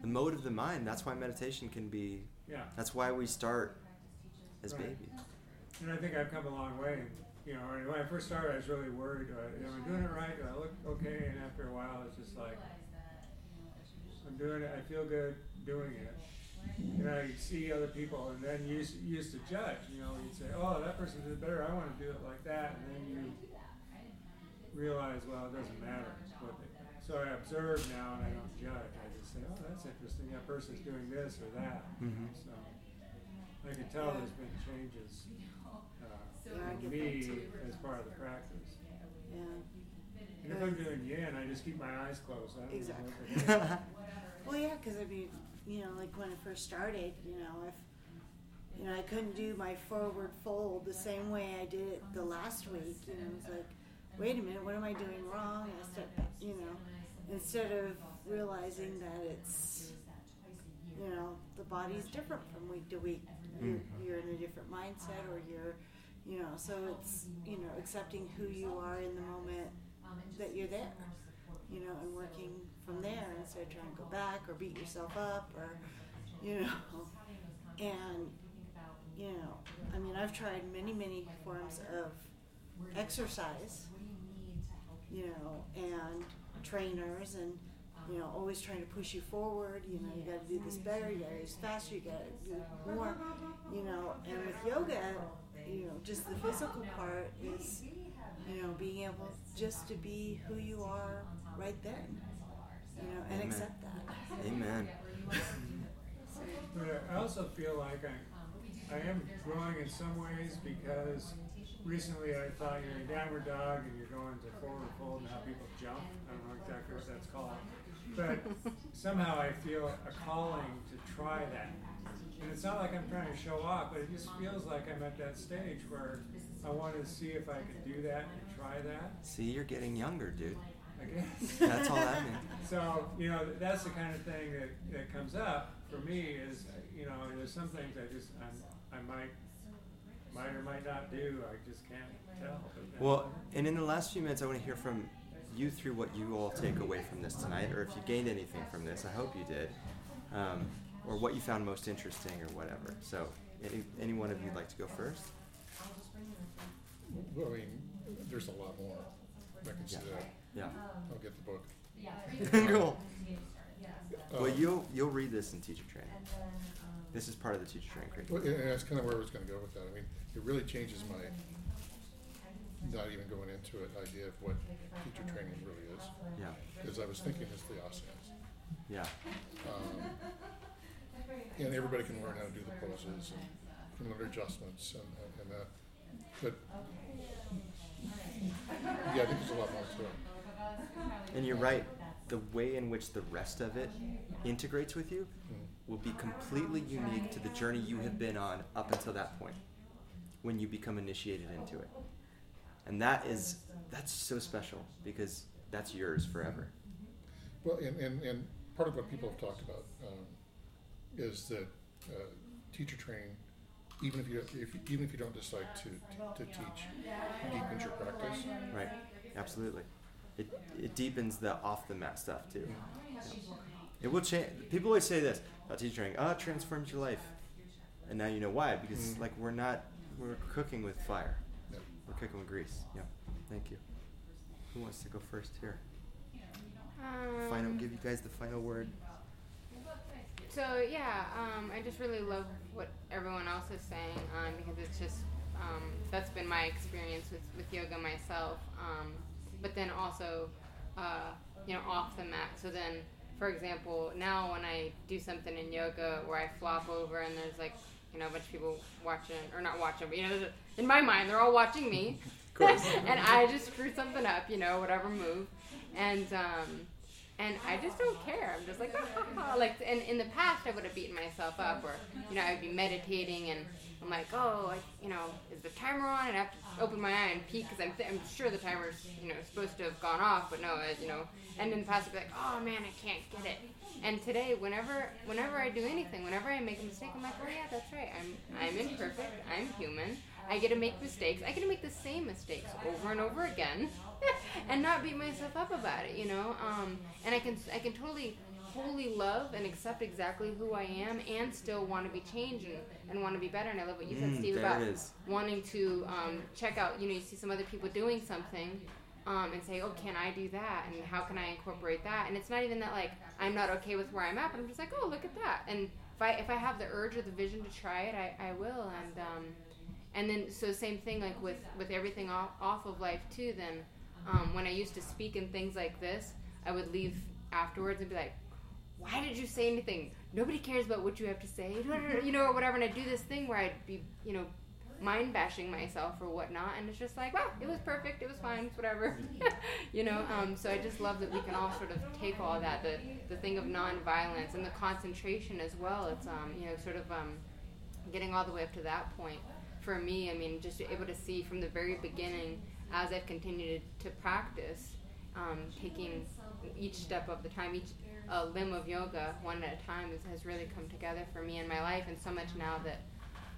the mode of the mind. That's why meditation can be. Yeah. That's why we start as Right. babies. And I think I've come a long way. You know, when I first started, I was really worried. Do I, am I doing it right? Do I look okay? And after a while, it's just like, I'm doing it. I feel good doing it. And I see other people, and then you used, to judge. You know, you'd say, "Oh, that person did better. I want to do it like that." And then you realize, well, it doesn't matter what they. So I observe now, and I don't judge. I just say, "Oh, that's interesting. That person's doing this or that." Mhm. So. I can tell there's been changes Yeah, I in get that me too. as part of the practice. Yeah. And if I'm doing yin, I just keep my eyes closed. I don't Exactly. Know what Well, yeah, because I mean, you know, like when I first started, you know, if you know, I couldn't do my forward fold the same way I did it the last week. You know, it's like, wait a minute, what am I doing wrong? I step you know, instead of realizing that it's, you know, the body's different from week to week. Hmm. You're, you're in a different mindset, or you're, you know, so it's, you know, accepting who you are in the moment that you're there you know, and working from there instead of trying to go back or beat yourself up or, you know, and, you know, I mean, I've tried many, many forms of exercise, you know, and trainers and, you know, always trying to push you forward, you know, you gotta do this better, you gotta do this faster, you gotta do more, you know, and with yoga, you know, just the physical part is, you know, being able just to be who you are right then, you know, and Amen. accept that. Amen. But I also feel like I, I am growing in some ways because recently I thought you're in downward dog and you're going to forward fold and how people jump. I don't know exactly what that's called. But somehow I feel a calling to try that. And it's not like I'm trying to show off, but it just feels like I'm at that stage where I want to see if I can do that and try that. See, you're getting younger, dude. I guess. That's all that means. So, you know, that's the kind of thing that, that comes up for me is, you know, there's some things I just, I'm, I might, might or might not do. I just can't tell. Well, and in the last few minutes, I want to hear from you through what you all take away from this tonight, or if you gained anything from this. I hope you did, um, or what you found most interesting, or whatever. So, any, any one of you'd like to go first? Well, I mean, there's a lot more. I can see Yeah. that. Yeah. I'll get the book. cool. Well, Um, you'll you'll read this in teacher training. This is part of the teacher training Well, curriculum. and that's kind of where I was going to go with that. I mean, it really changes my, not even going into it, idea of what teacher training really is. Yeah. Because I was thinking it's the asanas. Yeah. Um, and everybody can learn how to do the poses and can learn adjustments and, and, and that. But yeah, I think there's a lot more to it. And you're right. The way in which the rest of it integrates with you will be completely unique to the journey you have been on up until that point when you become initiated into it. And that is that's so special because that's yours forever. Well, and, and, and part of what people have talked about um, is that uh, teacher training, even if you if, you- even if you don't decide to, to teach, deepens your practice. Right. Absolutely. It it deepens the off the mat stuff too. Yeah. It will change. People always say this about teacher training. Oh, it transforms your life. And now you know why because Mhm. like we're not we're cooking with fire. Yeah. We're cooking with grease. Yeah. Thank you. Who wants to go first here? Final. Um, Give you guys the final word. So yeah, um, I just really love what everyone else is saying um, because it's just um, that's been my experience with, with yoga myself. Um, but then also, uh, you know, off the mat. So then, for example, now when I do something in yoga where I flop over and there's like you know a bunch of people watching or not watching, but you know, in my mind they're all watching me, and I just screw something up, you know, whatever move, and um, and I just don't care. I'm just like, ah, like, and in the past, I would have beaten myself up, or you know, I'd be meditating, and I'm like, oh, like, you know, is the timer on? And I have to open my eye and peek because I'm, th- I'm sure the timer's, you know, supposed to have gone off, but no, it, you know. And in the past, I'd be like, oh man, I can't get it. And today, whenever, whenever I do anything, whenever I make a mistake, I'm like, oh yeah, that's right. I'm, I'm imperfect. I'm human. I get to make mistakes. I get to make the same mistakes over and over again, and not beat myself up about it. You know, um, and I can, I can totally, wholly love and accept exactly who I am, and still want to be changed and, and want to be better. And I love what you said, Mm, Steve, about wanting to um, check out. You know, you see some other people doing something. Um, and say, oh, can I do that? And how can I incorporate that? And it's not even that like I'm not okay with where I'm at, but I'm just like, oh, look at that. And if I if I have the urge or the vision to try it, I, I will. And um, and then so same thing like with with everything off, off of life too. Then um, when I used to speak in things like this, I would leave afterwards and be like, why did you say anything? Nobody cares about what you have to say, you know, or whatever. And I'd do this thing where I'd be, you know, mind bashing myself or whatnot, and it's just like, wow, it was perfect, it was fine, it's whatever, you know. Um, so I just love that we can all sort of take all that, the the thing of nonviolence and the concentration as well. It's um, you know, sort of um, getting all the way up to that point. For me, I mean, just able to see from the very beginning as I've continued to practice, um, taking each step of the time, each uh, limb of yoga one at a time has really come together for me in my life, and so much now that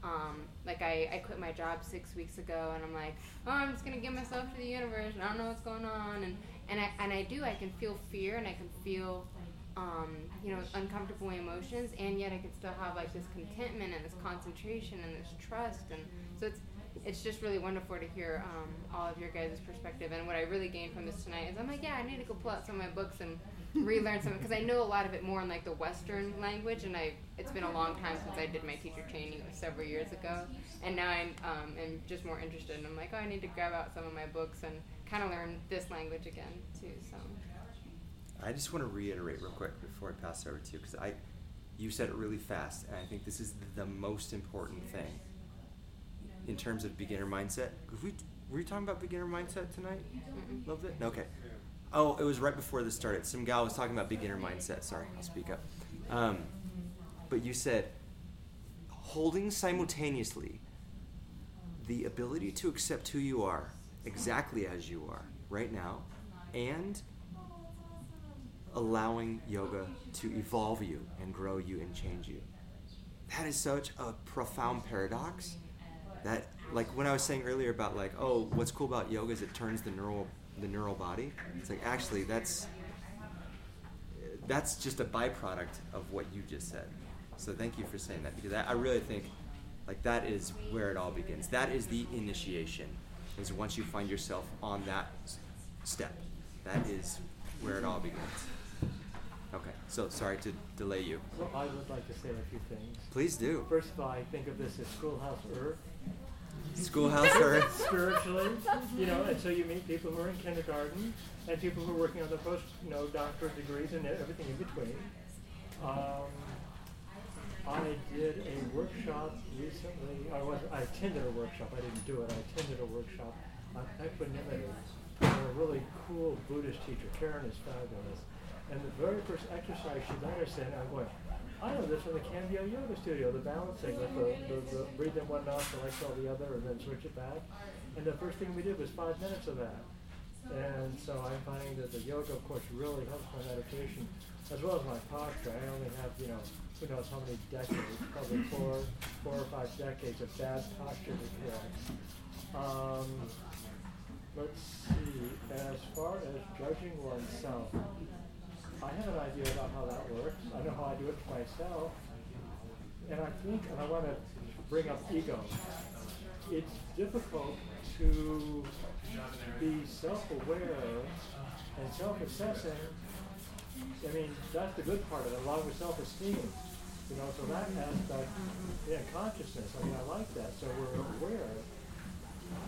um, like I, I quit my job six weeks ago, and I'm like, oh, I'm just gonna give myself to the universe, and I don't know what's going on, and and I and I do. I can feel fear, and I can feel, um, you know, uncomfortable emotions, and yet I can still have like this contentment and this concentration and this trust, and so it's it's just really wonderful to hear um, all of your guys' perspective. And what I really gained from this tonight is I'm like, yeah, I need to go pull out some of my books and relearn some because I know a lot of it more in like the Western language, and I it's been a long time since I did my teacher training. It was several years ago, and now I'm um, am just more interested. And I'm like, oh, I need to grab out some of my books and kind of learn this language again too. So. I just want to reiterate real quick before I pass it over to you because I, you said it really fast, and I think this is the most important thing in terms of beginner mindset. We, were you talking about beginner mindset tonight? Mm-mm. A little bit? Okay. Oh, it was right before this started. Some gal was talking about beginner mindset. Sorry, I'll speak up. Um, but you said holding simultaneously the ability to accept who you are exactly as you are right now and allowing yoga to evolve you and grow you and change you. That is such a profound paradox that like when I was saying earlier about like, oh, what's cool about yoga is it turns the neural the neural body. It's like actually that's that's just a byproduct of what you just said. So thank you for saying that because I, I really think like that is where it all begins. That is the initiation. Is once you find yourself on that step, that is where it all begins. Okay, so sorry to delay you. So I would like to say a few things. Please do. First of all, I think of this as Schoolhouse Earth. Schoolhouse Earth. Spiritually, you know, and so you meet people who are in kindergarten and people who are working on their post, you know, doctorate degrees and everything in between. Um, I did a workshop recently. I was I attended a workshop. I didn't do it. I attended a workshop on equanimity. from a really cool Buddhist teacher. Karen is fabulous. And the very first exercise she let us in, I'm going, I know this from the Cambio Yoga Studio, the balancing with the, the, the breathe in one nostril, exhale the other, and then switch it back. And the first thing we did was five minutes of that. And so I find that the yoga, of course, really helps my meditation, as well as my posture. I only have, you know, who knows how many decades, probably four, four or five decades of bad posture to correct. Um, let's see, as far as judging oneself, I have an idea about how that works. I know how I do it to myself. And I think, and I want to bring up ego. It's difficult to be self-aware and self-assessing. I mean, that's the good part of it, along with self-esteem. You know, so that aspect, yeah, consciousness. I mean, I like that. So we're aware.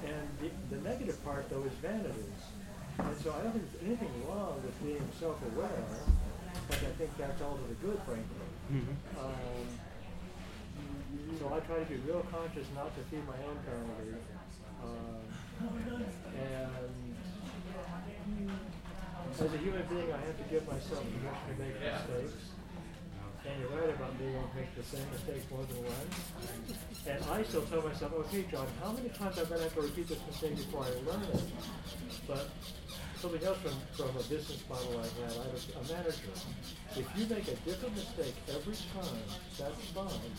And the, the negative part, though, is vanity. And so I don't think there's anything wrong with being self-aware, but I think that's all to the good, frankly. Um, so I try to be real conscious not to feed my own vanity. Um, and as a human being, I have to give myself permission to make mistakes. And you're right about me, won't make the same mistake more than once. And I still tell myself, okay, John, how many times am I going to have to repeat this mistake before I learn it? But something else from, from a business model I had, I was a manager. If you make a different mistake every time, that's fine.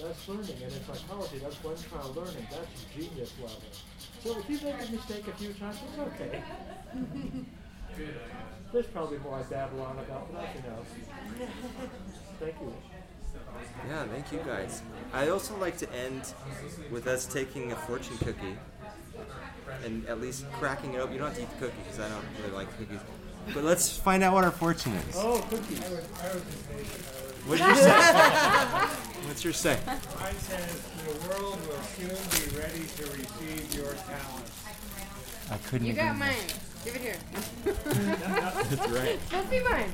That's learning. And in psychology, that's one trial learning. That's genius level. So if you make a mistake a few times, it's okay. There's probably more I babble on about, but I can help. Thank you. Yeah, thank you guys. I also like to end with us taking a fortune cookie and at least cracking it open. You don't have to eat the cookie because I don't really like cookies. But let's find out what our fortune is. Oh, cookies. I was, I was just making, I. What's your say? What's your say? Mine says, the world will soon be ready to receive your talents. I couldn't You agree got more. mine. Give it here. That's right. Let's be mine.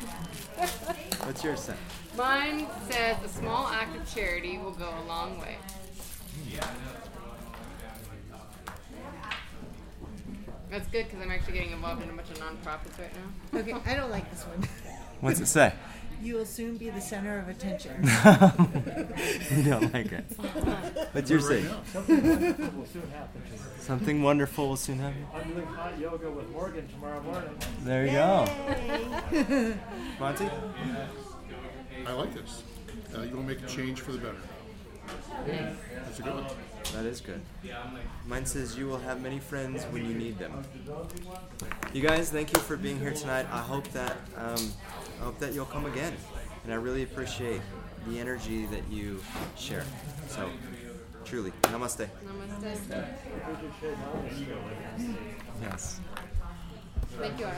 What's yours say? Mine says a small act of charity will go a long way. Hmm. That's good because I'm actually getting involved in a bunch of nonprofits right now. Okay, I don't like this one. What's it say? You will soon be the center of attention. you don't like it. What's yours Right say? Something wonderful will soon happen. Something wonderful will soon happen. I'm doing hot yoga with Morgan tomorrow morning. There you go. Monty? I like this. Uh, you'll make a change for the better. That's a good one. That is good. Mine says you will have many friends when you need them. You guys, thank you for being here tonight. I hope that um, I hope that you'll come again, and I really appreciate the energy that you share. So, truly, namaste. Namaste. We could share knowledge. Yes. Thank you.